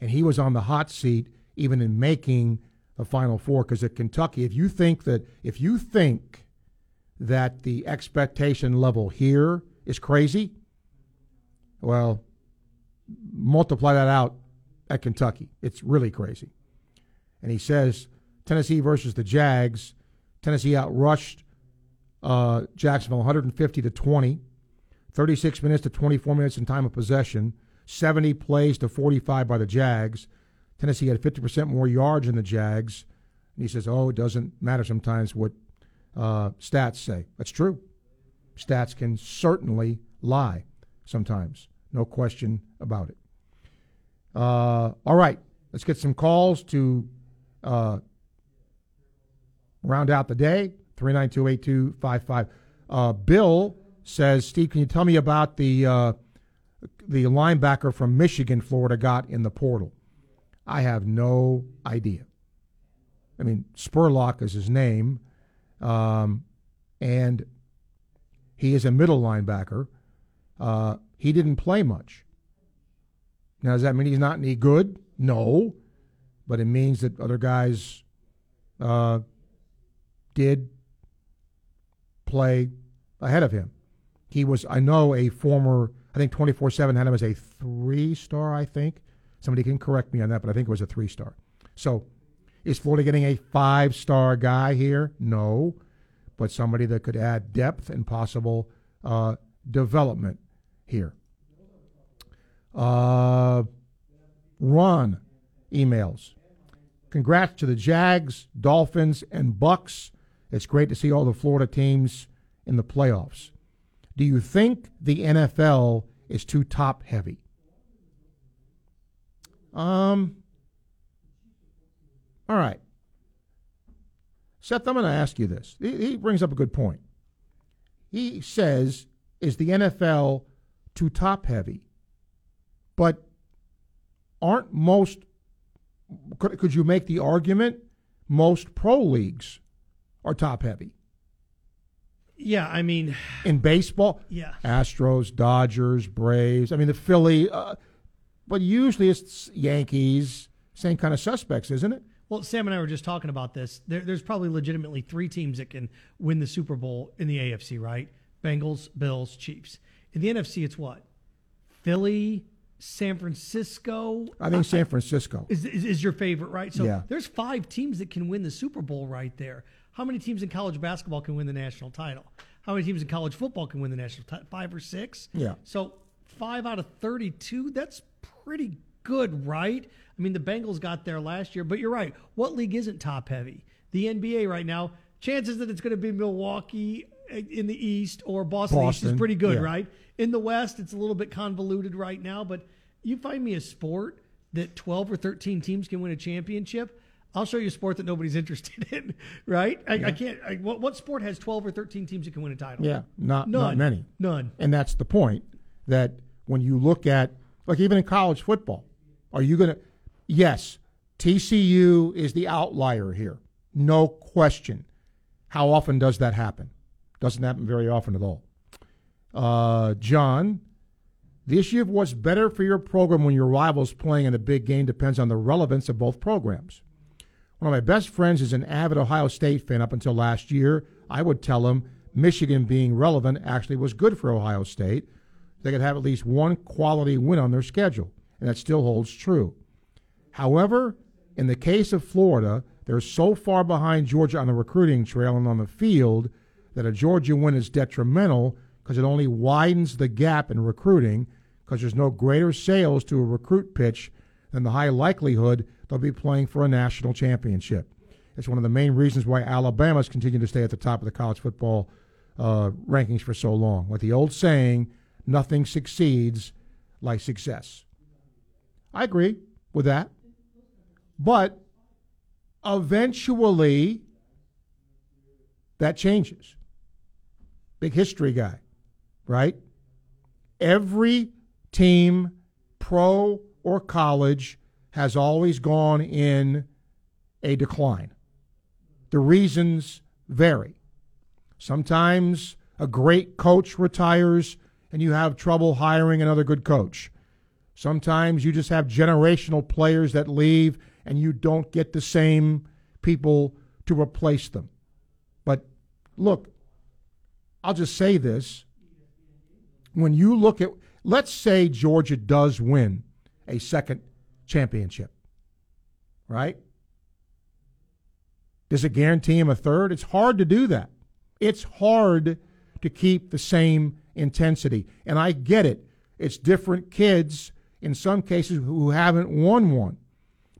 And he was on the hot seat even in making the Final Four. Because at Kentucky, if you think that if you think that the expectation level here is crazy, well, multiply that out at Kentucky. It's really crazy. And he says Tennessee versus the Jags. Tennessee outrushed uh, Jacksonville 150 to 20, 36 minutes to 24 minutes in time of possession, 70 plays to 45 by the Jags. Tennessee had 50% more yards than the Jags. And he says, oh, it doesn't matter sometimes what uh, stats say. That's true. Stats can certainly lie sometimes. No question about it. Uh, all right, let's get some calls to uh, round out the day. 3928255. Uh, Bill says, Steve, can you tell me about the uh, the linebacker from Michigan Florida got in the portal? I have no idea. I mean, Spurlock is his name, um, and he is a middle linebacker. Uh, he didn't play much. Now, does that mean he's not any good? No, but it means that other guys uh, did play ahead of him. He was, I know, a former, I think 24 7 had him as a three star, I think. Somebody can correct me on that, but I think it was a three star. So is Florida getting a five star guy here? No, but somebody that could add depth and possible uh, development here. Uh, emails. Congrats to the Jags, Dolphins, and Bucs. It's great to see all the Florida teams in the playoffs. Do you think the NFL is too top heavy? Um. All right. Seth, I'm going to ask you this. He, he brings up a good point. He says, is the NFL too top heavy? But aren't most, could, could you make the argument, most pro leagues are top heavy? Yeah, I mean, in baseball, Yeah. Astros, Dodgers, Braves. I mean, the Philly, uh, but usually it's Yankees, same kind of suspects, isn't it? Well, Sam and I were just talking about this. There, there's probably legitimately three teams that can win the Super Bowl in the AFC, right? Bengals, Bills, Chiefs. In the NFC, it's what? Philly, San Francisco. I think San Francisco. is, is, is your favorite, right? So Yeah. there's five teams that can win the Super Bowl right there. How many teams in college basketball can win the national title? How many teams in college football can win the national title? Five or six? Yeah. So five out of 32, that's pretty good, right? I mean, the Bengals got there last year, but you're right. What league isn't top heavy? The NBA right now, chances that it's going to be Milwaukee eh, in the East or Boston, East is pretty good, yeah. right? In the West, it's a little bit convoluted right now, but you find me a sport that 12 or 13 teams can win a championship. I'll show you a sport that nobody's interested in, right? I, I can't. I, what, what sport has 12 or 13 teams that can win a title? Yeah, not not many. None. And that's the point that when you look at like even in college football, are you going to Yes, TCU is the outlier here. No question. How often does that happen? Doesn't happen very often at all. Uh, John, the issue of what's better for your program when your rival's playing in a big game depends on the relevance of both programs. One of my best friends is an avid Ohio State fan up until last year. I would tell him Michigan being relevant actually was good for Ohio State. They could have at least one quality win on their schedule, and that still holds true. However, in the case of Florida, they're so far behind Georgia on the recruiting trail and on the field that a Georgia win is detrimental because it only widens the gap in recruiting because there's no greater sales to a recruit pitch than the high likelihood they'll be playing for a national championship. It's one of the main reasons why Alabama's continued to stay at the top of the college football uh, rankings for so long. With the old saying, nothing succeeds like success. I agree with that. But eventually, that changes. Big history guy, right? Every team, pro or college, has always gone in a decline. The reasons vary. Sometimes a great coach retires and you have trouble hiring another good coach. Sometimes you just have generational players that leave and you don't get the same people to replace them. But look, I'll just say this. When you look at, let's say Georgia does win a second championship, right? Does it guarantee him a third? It's hard to do that. It's hard to keep the same intensity. And I get it. It's different kids in some cases who haven't won one.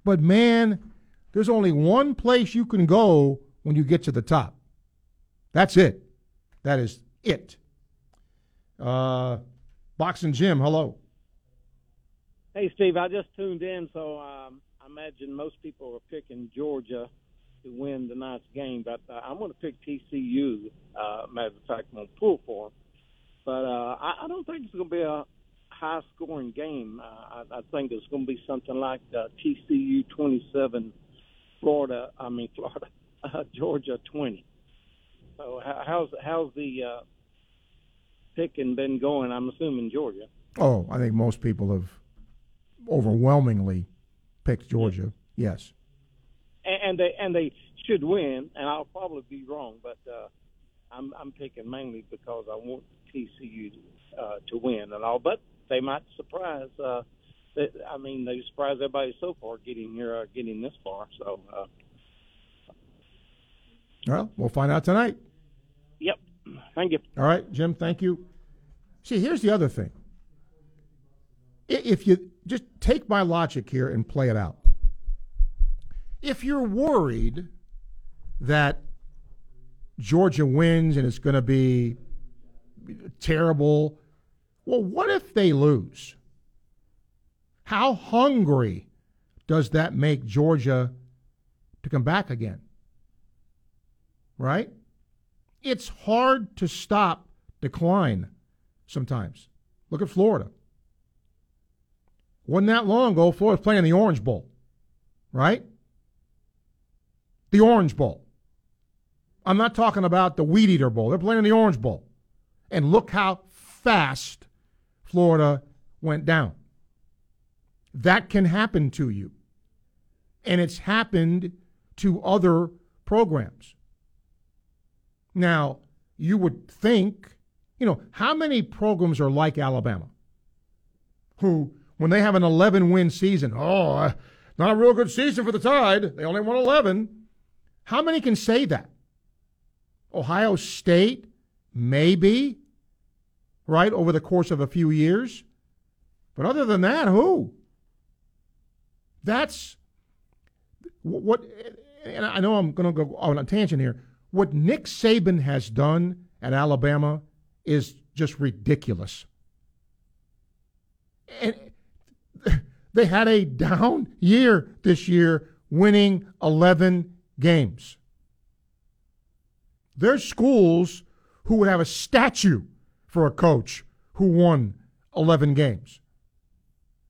But man, there's only one place you can go when you get to the top. That's it. That is it. Uh, Boxing Jim, hello. Hey, Steve, I just tuned in, so um, I imagine most people are picking Georgia to win tonight's game, but uh, I'm going to pick TCU. Uh, matter of fact, I'm going to pull for them. But uh, I, I don't think it's going to be a high scoring game. Uh, I, I think it's going to be something like uh, TCU 27, Florida, I mean, Florida, uh, Georgia 20. So how's how's the uh, picking been going? I'm assuming Georgia. Oh, I think most people have overwhelmingly picked Georgia. Yes. And, and they and they should win, and I'll probably be wrong, but uh, I'm I'm picking mainly because I want TCU uh, to win and all. But they might surprise. Uh, they, I mean, they surprised everybody so far getting here, uh, getting this far. So. Uh, well, we'll find out tonight. Yep. Thank you. All right, Jim. Thank you. See, here's the other thing. If you just take my logic here and play it out, if you're worried that Georgia wins and it's going to be terrible, well, what if they lose? How hungry does that make Georgia to come back again? Right? It's hard to stop decline sometimes. Look at Florida. Wasn't that long ago, Florida was playing the Orange Bowl, right? The Orange Bowl. I'm not talking about the Weed Eater Bowl. They're playing the Orange Bowl. And look how fast Florida went down. That can happen to you. And it's happened to other programs. Now, you would think, you know, how many programs are like Alabama who, when they have an 11 win season, oh, uh, not a real good season for the Tide. They only won 11. How many can say that? Ohio State, maybe, right, over the course of a few years. But other than that, who? That's what, and I know I'm going to go on a tangent here. What Nick Saban has done at Alabama is just ridiculous. And they had a down year this year, winning 11 games. There's schools who would have a statue for a coach who won 11 games.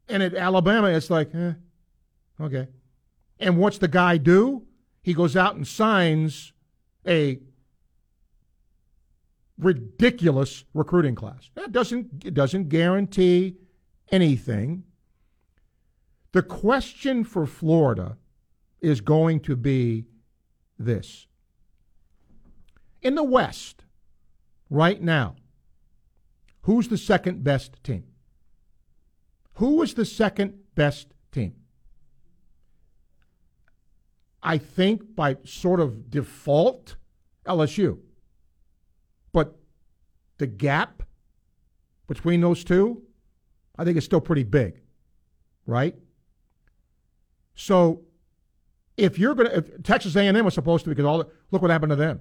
And at Alabama, it's like, eh, okay. And what's the guy do? He goes out and signs a ridiculous recruiting class. That doesn't it doesn't guarantee anything. The question for Florida is going to be this. In the West, right now, who's the second best team? Who is the second best team? I think by sort of default, LSU. But the gap between those two, I think is still pretty big, right? So if you're going to, Texas A&M was supposed to because all the, look what happened to them.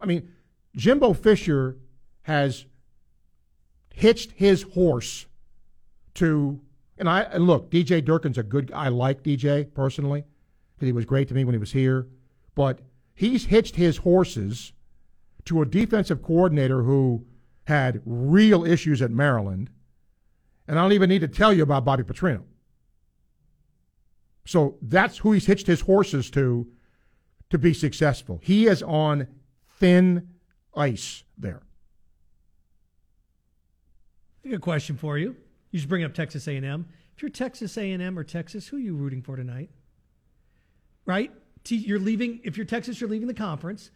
I mean, Jimbo Fisher has hitched his horse to, and I and look, DJ Durkin's a good. Guy. I like DJ personally. because he was great to me when he was here. But he's hitched his horses to a defensive coordinator who had real issues at Maryland. And I don't even need to tell you about Bobby Petrino. So that's who he's hitched his horses to to be successful. He is on thin ice there. Good question for you. You just bring up Texas A&M. If you're Texas A&M or Texas, who are you rooting for tonight? Right? You're leaving. If you're Texas, you're leaving the conference,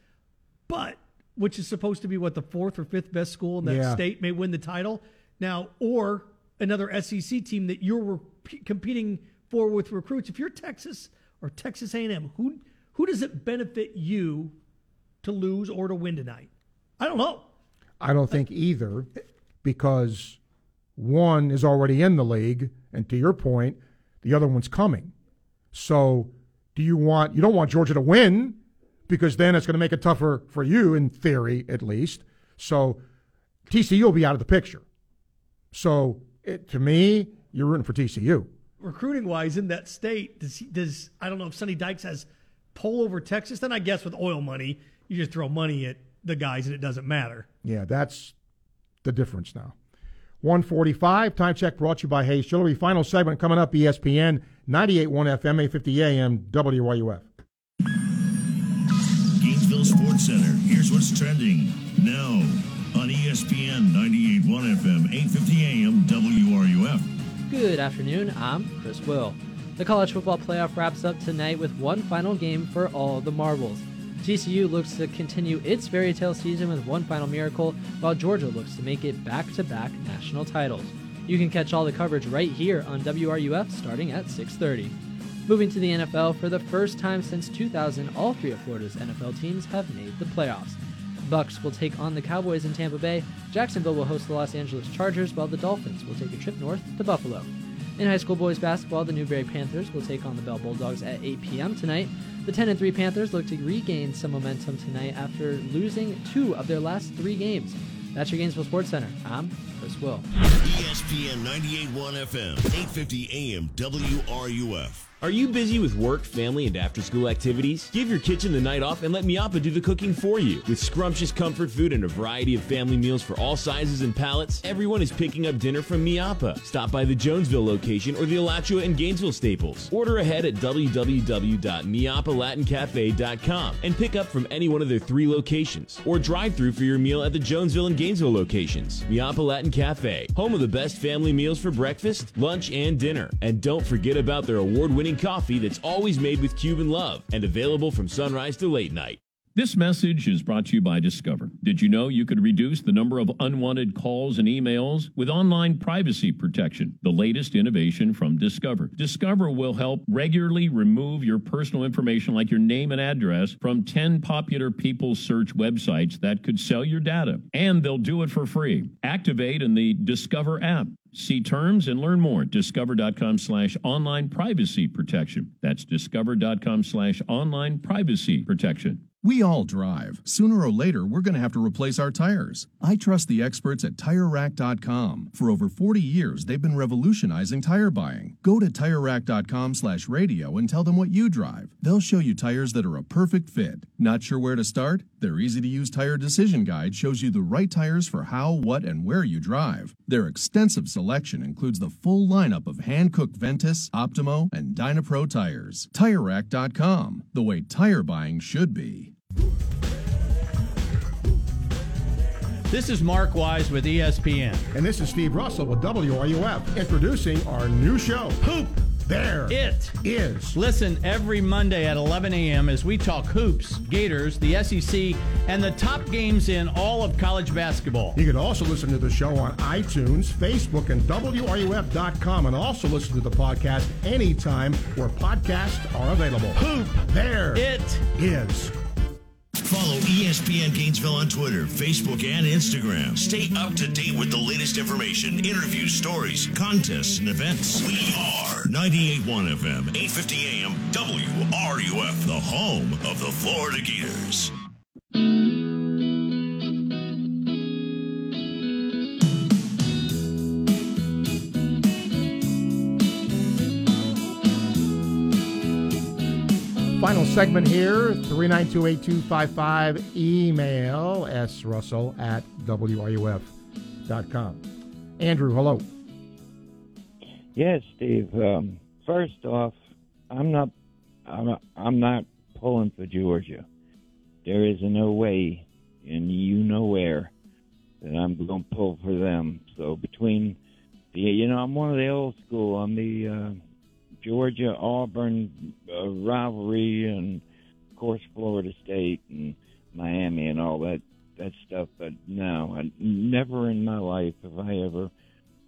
but which is supposed to be what the fourth or fifth best school in that Yeah. state may win the title now, or another SEC team that you're re- competing for with recruits. If you're Texas or Texas A&M, who who does it benefit you to lose or to win tonight? I don't know. I don't think either because one is already in the league, and to your point, the other one's coming. So, do you want you don't want Georgia to win because then it's going to make it tougher for you in theory at least. So, TCU will be out of the picture. So, it, to me, you're rooting for TCU. Recruiting wise in that state, does he, does I don't know if Sonny Dykes has pull over Texas? Then I guess with oil money, you just throw money at the guys and it doesn't matter. Yeah, that's the difference now. 145, time check brought to you by Hayes Jewelry. Final segment coming up, E ESPN 98.1 FM, 850 AM, WRUF. Gainesville Sports Center. Here's what's trending now on E ESPN 98.1 FM, 850 AM, WRUF. Good afternoon. I'm Chris Will. The college football playoff wraps up tonight with one final game for all the marbles. TCU looks to continue its fairy tale season with one final miracle, while Georgia looks to make it back to back national titles. You can catch all the coverage right here on WRUF starting at 6:30. Moving to the NFL, for the first time since 2000, all three of Florida's NFL teams have made the playoffs. Bucs will take on the Cowboys in Tampa Bay. Jacksonville will host the Los Angeles Chargers, while the Dolphins will take a trip north to Buffalo. In high school boys basketball, the Newberry Panthers will take on the Bell Bulldogs at 8 p.m. tonight. The 10 and 3 Panthers look to regain some momentum tonight after losing two of their last three games. That's your Gainesville Sports Center. I'm Chris Will. ESPN 98.1 FM, 850 AM, WRUF. Are you busy with work, family, and after school activities? Give your kitchen the night off and let Mi Apa do the cooking for you. With scrumptious comfort food and a variety of family meals for all sizes and palates, everyone is picking up dinner from Mi Apa. Stop by the Jonesville location or the Alachua and Gainesville staples. Order ahead at www.miapalatincafe.com and pick up from any one of their three locations. Or drive through for your meal at the Jonesville and Gainesville locations. Mi Apa Latin Cafe, home of the best family meals for breakfast, lunch, and dinner. And don't forget about their award winning coffee that's always made with Cuban love and available from sunrise to late night. This message is brought to you by Discover. Did you know you could reduce the number of unwanted calls and emails with online privacy protection? The latest innovation from Discover. Discover will help regularly remove your personal information like your name and address from 10 popular people search websites that could sell your data. And they'll do it for free. Activate in the Discover app. See terms and learn more at discover.com slash online privacy protection. That's discover.com slash online privacy protection. We all drive. Sooner or later, we're going to have to replace our tires. I trust the experts at TireRack.com. For over 40 years, they've been revolutionizing tire buying. Go to TireRack.com slash radio and tell them what you drive. They'll show you tires that are a perfect fit. Not sure where to start? Their easy-to-use tire decision guide shows you the right tires for how, what, and where you drive. Their extensive selection includes the full lineup of Hankook Ventus, Optimo, and Dynapro tires. TireRack.com, the way tire buying should be. This is Mark Wise with ESPN. And this is Steve Russell with WRUF, introducing our new show, Hoop There It is. Listen every Monday at 11 a.m. as we talk hoops, Gators, the SEC, and the top games in all of college basketball. You can also listen to the show on iTunes, Facebook, and WRUF.com, and also listen to the podcast anytime where podcasts are available. Hoop There It is. Follow ESPN Gainesville on Twitter, Facebook, and Instagram. Stay up to date with the latest information, interviews, stories, contests, and events. We are 98.1 FM, 850 AM, WRUF, the home of the Florida Gators. Final segment here 392 8255. Email S. Russell at WRUF.com. Andrew, hello. Yes, Steve. Um, first off, I'm not, I'm, I'm not pulling for Georgia. There is no way, and you know where, that I'm going to pull for them. So between the, you know, I'm one of the old school. I'm the uh, Georgia Auburn uh, rivalry, and of course Florida State and Miami and all that that stuff. But no, I, never in my life have I ever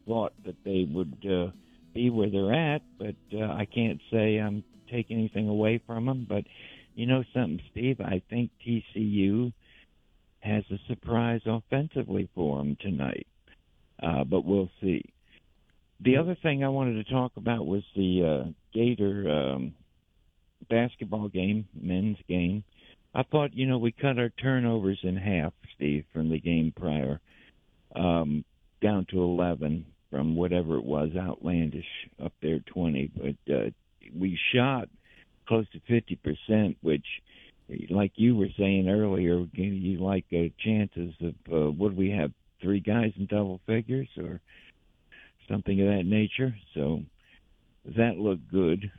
thought that they would. Uh, be where they're at, but uh, I can't say I'm taking anything away from them. But you know something, Steve? I think TCU has a surprise offensively for them tonight, uh, but we'll see. The other thing I wanted to talk about was the uh, Gator um, basketball game, men's game. I thought, you know, we cut our turnovers in half, Steve, from the game prior, um, down to 11 from whatever it was, outlandish up there 20. But uh, we shot close to 50%, which, like you were saying earlier, you like uh, chances of uh, do we have, three guys in double figures or something of that nature. So that looked good.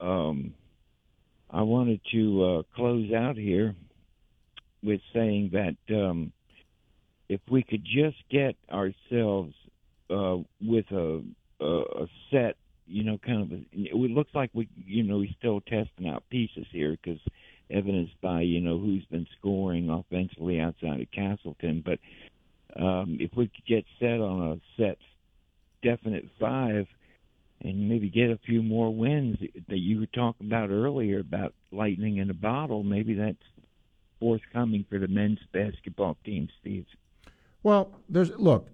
Um, I wanted to uh, close out here with saying that um, if we could just get ourselves uh, with a, a a set, you know, kind of. A, it looks like we, you know, he's still testing out pieces here because evidenced by you know who's been scoring offensively outside of Castleton. But um, if we could get set on a set definite five and maybe get a few more wins that you were talking about earlier about lightning in a bottle, maybe that's forthcoming for the men's basketball team, Steve. Well, there's look,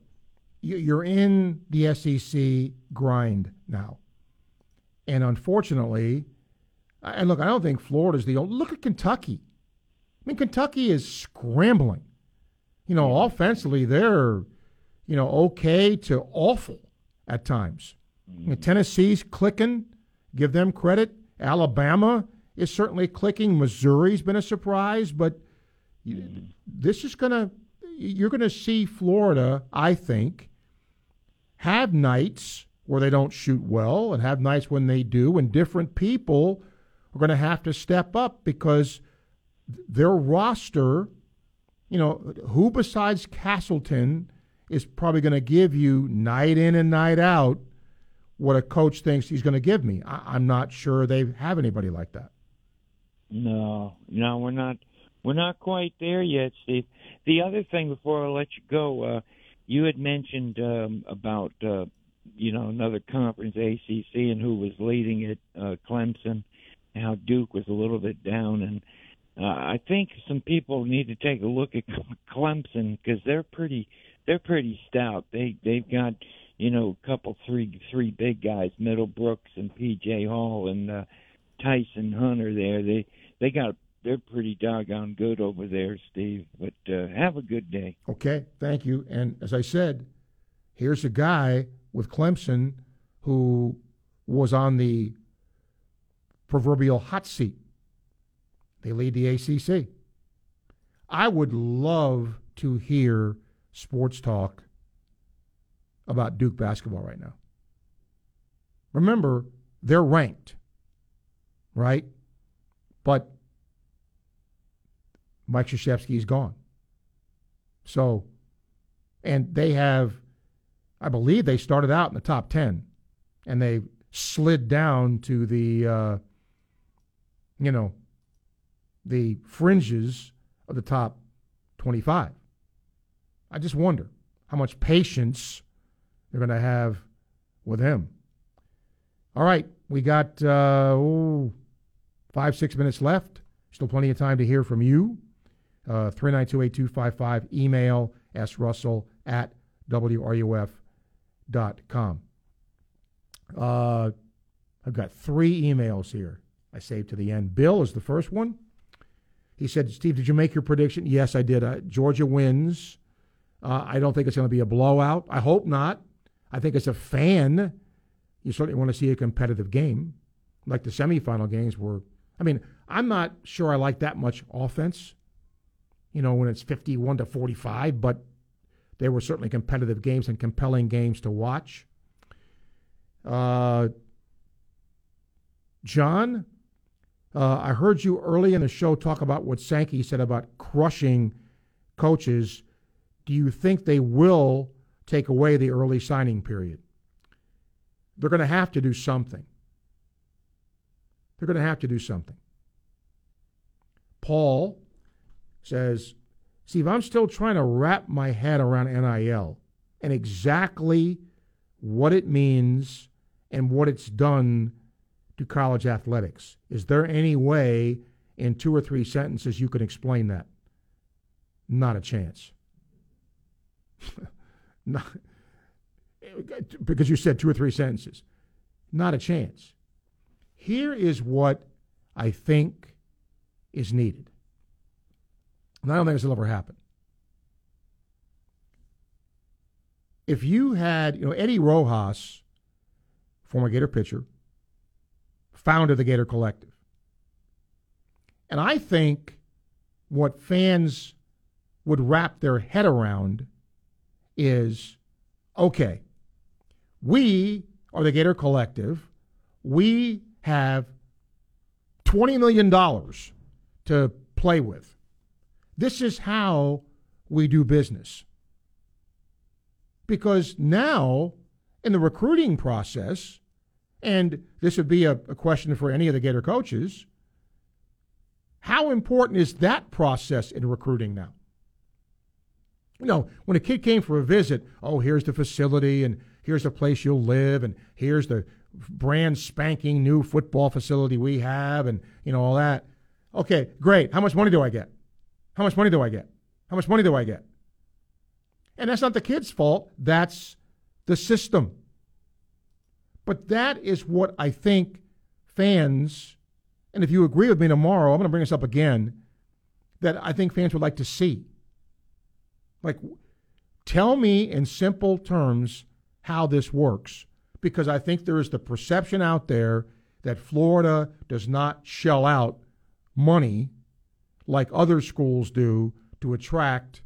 you're in the SEC grind now. And unfortunately, and look, I don't think Florida's the only. Look at Kentucky. I mean, Kentucky is scrambling. You know, offensively, they're, you know, okay to awful at times. Mm-hmm. Mean, Tennessee's clicking. Give them credit. Alabama is certainly clicking. Missouri's been a surprise, but mm-hmm. this is going to, you're going to see Florida, I think, have nights where they don't shoot well and have nights when they do, and different people are going to have to step up because their roster, you know, who besides Castleton is probably going to give you night in and night out what a coach thinks he's going to give me. I, am not sure they have anybody like that. No, no, we're not. We're not quite there yet, Steve. The other thing before I let you go, uh, you had mentioned um, about uh, you know another conference, ACC, and who was leading it, uh, Clemson. How Duke was a little bit down, and uh, I think some people need to take a look at Clemson because they're pretty they're pretty stout. They they've got you know a couple three three big guys, Middlebrooks and P.J. Hall and uh, Tyson Hunter. There they they got they're pretty doggone good over there, Steve. But uh, have a good day. Okay, thank you. And as I said, here's a guy with Clemson who was on the proverbial hot seat. They lead the ACC. I would love to hear sports talk about Duke basketball right now. Remember, they're ranked, right? But Mike Krzyzewski is gone. So, and they have, I believe they started out in the top 10 and they slid down to the, uh, you know, the fringes of the top 25. I just wonder how much patience they're going to have with him. All right, we got uh, ooh, five, six minutes left. Still plenty of time to hear from you. Uh, 3928255. Email srussell at wruf.com. Uh, I've got three emails here I saved to the end. Bill is the first one. He said, Steve, did you make your prediction? Yes, I did. Uh, Georgia wins. Uh, I don't think it's going to be a blowout. I hope not. I think as a fan, you certainly want to see a competitive game. Like the semifinal games were I mean, I'm not sure I like that much offense, you know, when it's 51 to 45, but they were certainly competitive games and compelling games to watch. Uh, John, uh, I heard you early in the show talk about what Sankey said about crushing coaches. Do you think they will take away the early signing period? They're going to have to do something. They're going to have to do something. Paul says, Steve, I'm still trying to wrap my head around NIL and exactly what it means and what it's done to college athletics. Is there any way in two or three sentences you can explain that? Not a chance. Not, because you said two or three sentences. Not a chance. Here is what I think is needed. And I don't think this will ever happen. If you had, you know, Eddie Rojas, former Gator pitcher, founded the Gator Collective. And I think what fans would wrap their head around is okay, we are the Gator Collective. We have $20 million to play with. This is how we do business. Because now, in the recruiting process, and this would be a, a question for any of the Gator coaches, how important is that process in recruiting now? You know, when a kid came for a visit, oh, here's the facility, and here's the place you'll live, and here's the brand spanking new football facility we have, and you know all that. Okay, great. How much money do I get? How much money do I get? How much money do I get? And that's not the kid's fault. That's the system. But that is what I think fans, and if you agree with me tomorrow, I'm going to bring this up again, that I think fans would like to see. Like, tell me in simple terms how this works, because I think there is the perception out there that Florida does not shell out money like other schools do to attract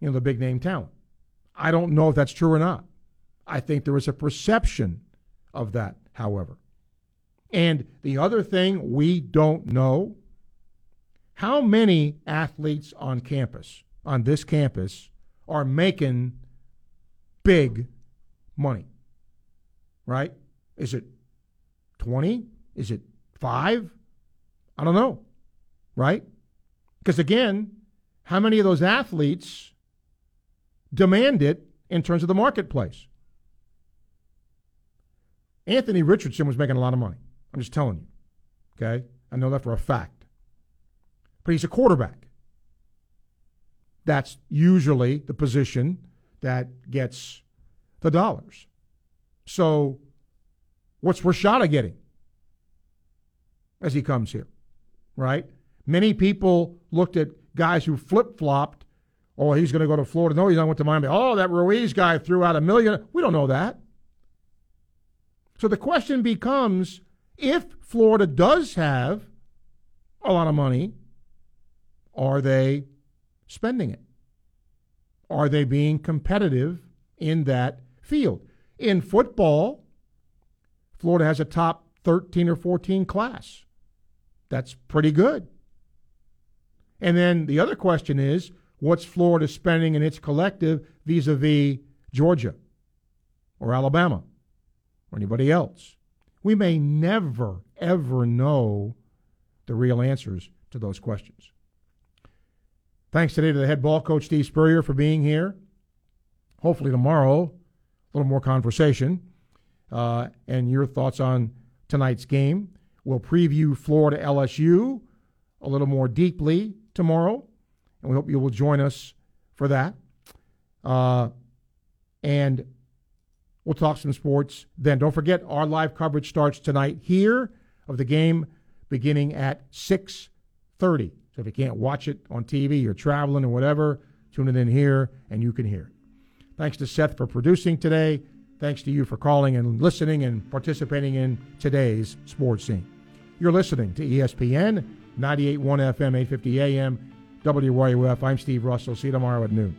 you know the big name talent. I don't know if that's true or not. I think there is a perception of that, however. And the other thing we don't know how many athletes on campus, on this campus, are making big money? Right? Is it 20? Is it 5? I don't know. Right? Because again, how many of those athletes demand it in terms of the marketplace? Anthony Richardson was making a lot of money. I'm just telling you. Okay? I know that for a fact. But he's a quarterback. That's usually the position that gets the dollars. So, what's Rashada getting as he comes here? Right? Many people looked at guys who flip flopped. Oh, he's going to go to Florida. No, he's not went to Miami. Oh, that Ruiz guy threw out a million. We don't know that. So the question becomes if Florida does have a lot of money, are they spending it? Are they being competitive in that field? In football, Florida has a top 13 or 14 class. That's pretty good. And then the other question is what's Florida spending in its collective vis a vis Georgia or Alabama or anybody else? We may never, ever know the real answers to those questions. Thanks today to the head ball coach, Steve Spurrier, for being here. Hopefully, tomorrow, a little more conversation uh, and your thoughts on tonight's game. We'll preview Florida LSU a little more deeply tomorrow, and we hope you will join us for that. Uh, and we'll talk some sports then. Don't forget, our live coverage starts tonight here of the game beginning at 6.30. So if you can't watch it on TV, you're traveling or whatever, tune it in here and you can hear it. Thanks to Seth for producing today. Thanks to you for calling and listening and participating in today's sports scene. You're listening to ESPN 98.1 FM, 850 AM, WRUF. I'm Steve Russell. See you tomorrow at noon.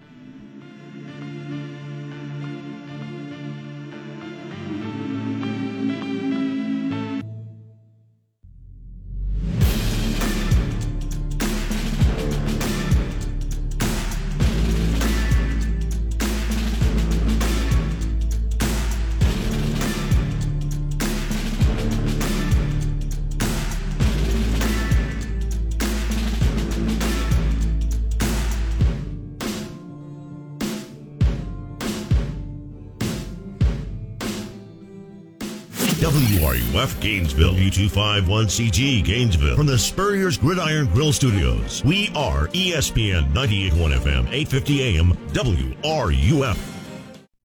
Gainesville, U251CG Gainesville, from the Spurrier's Gridiron Grill Studios. We are ESPN 98.1 FM, 850 AM, WRUF.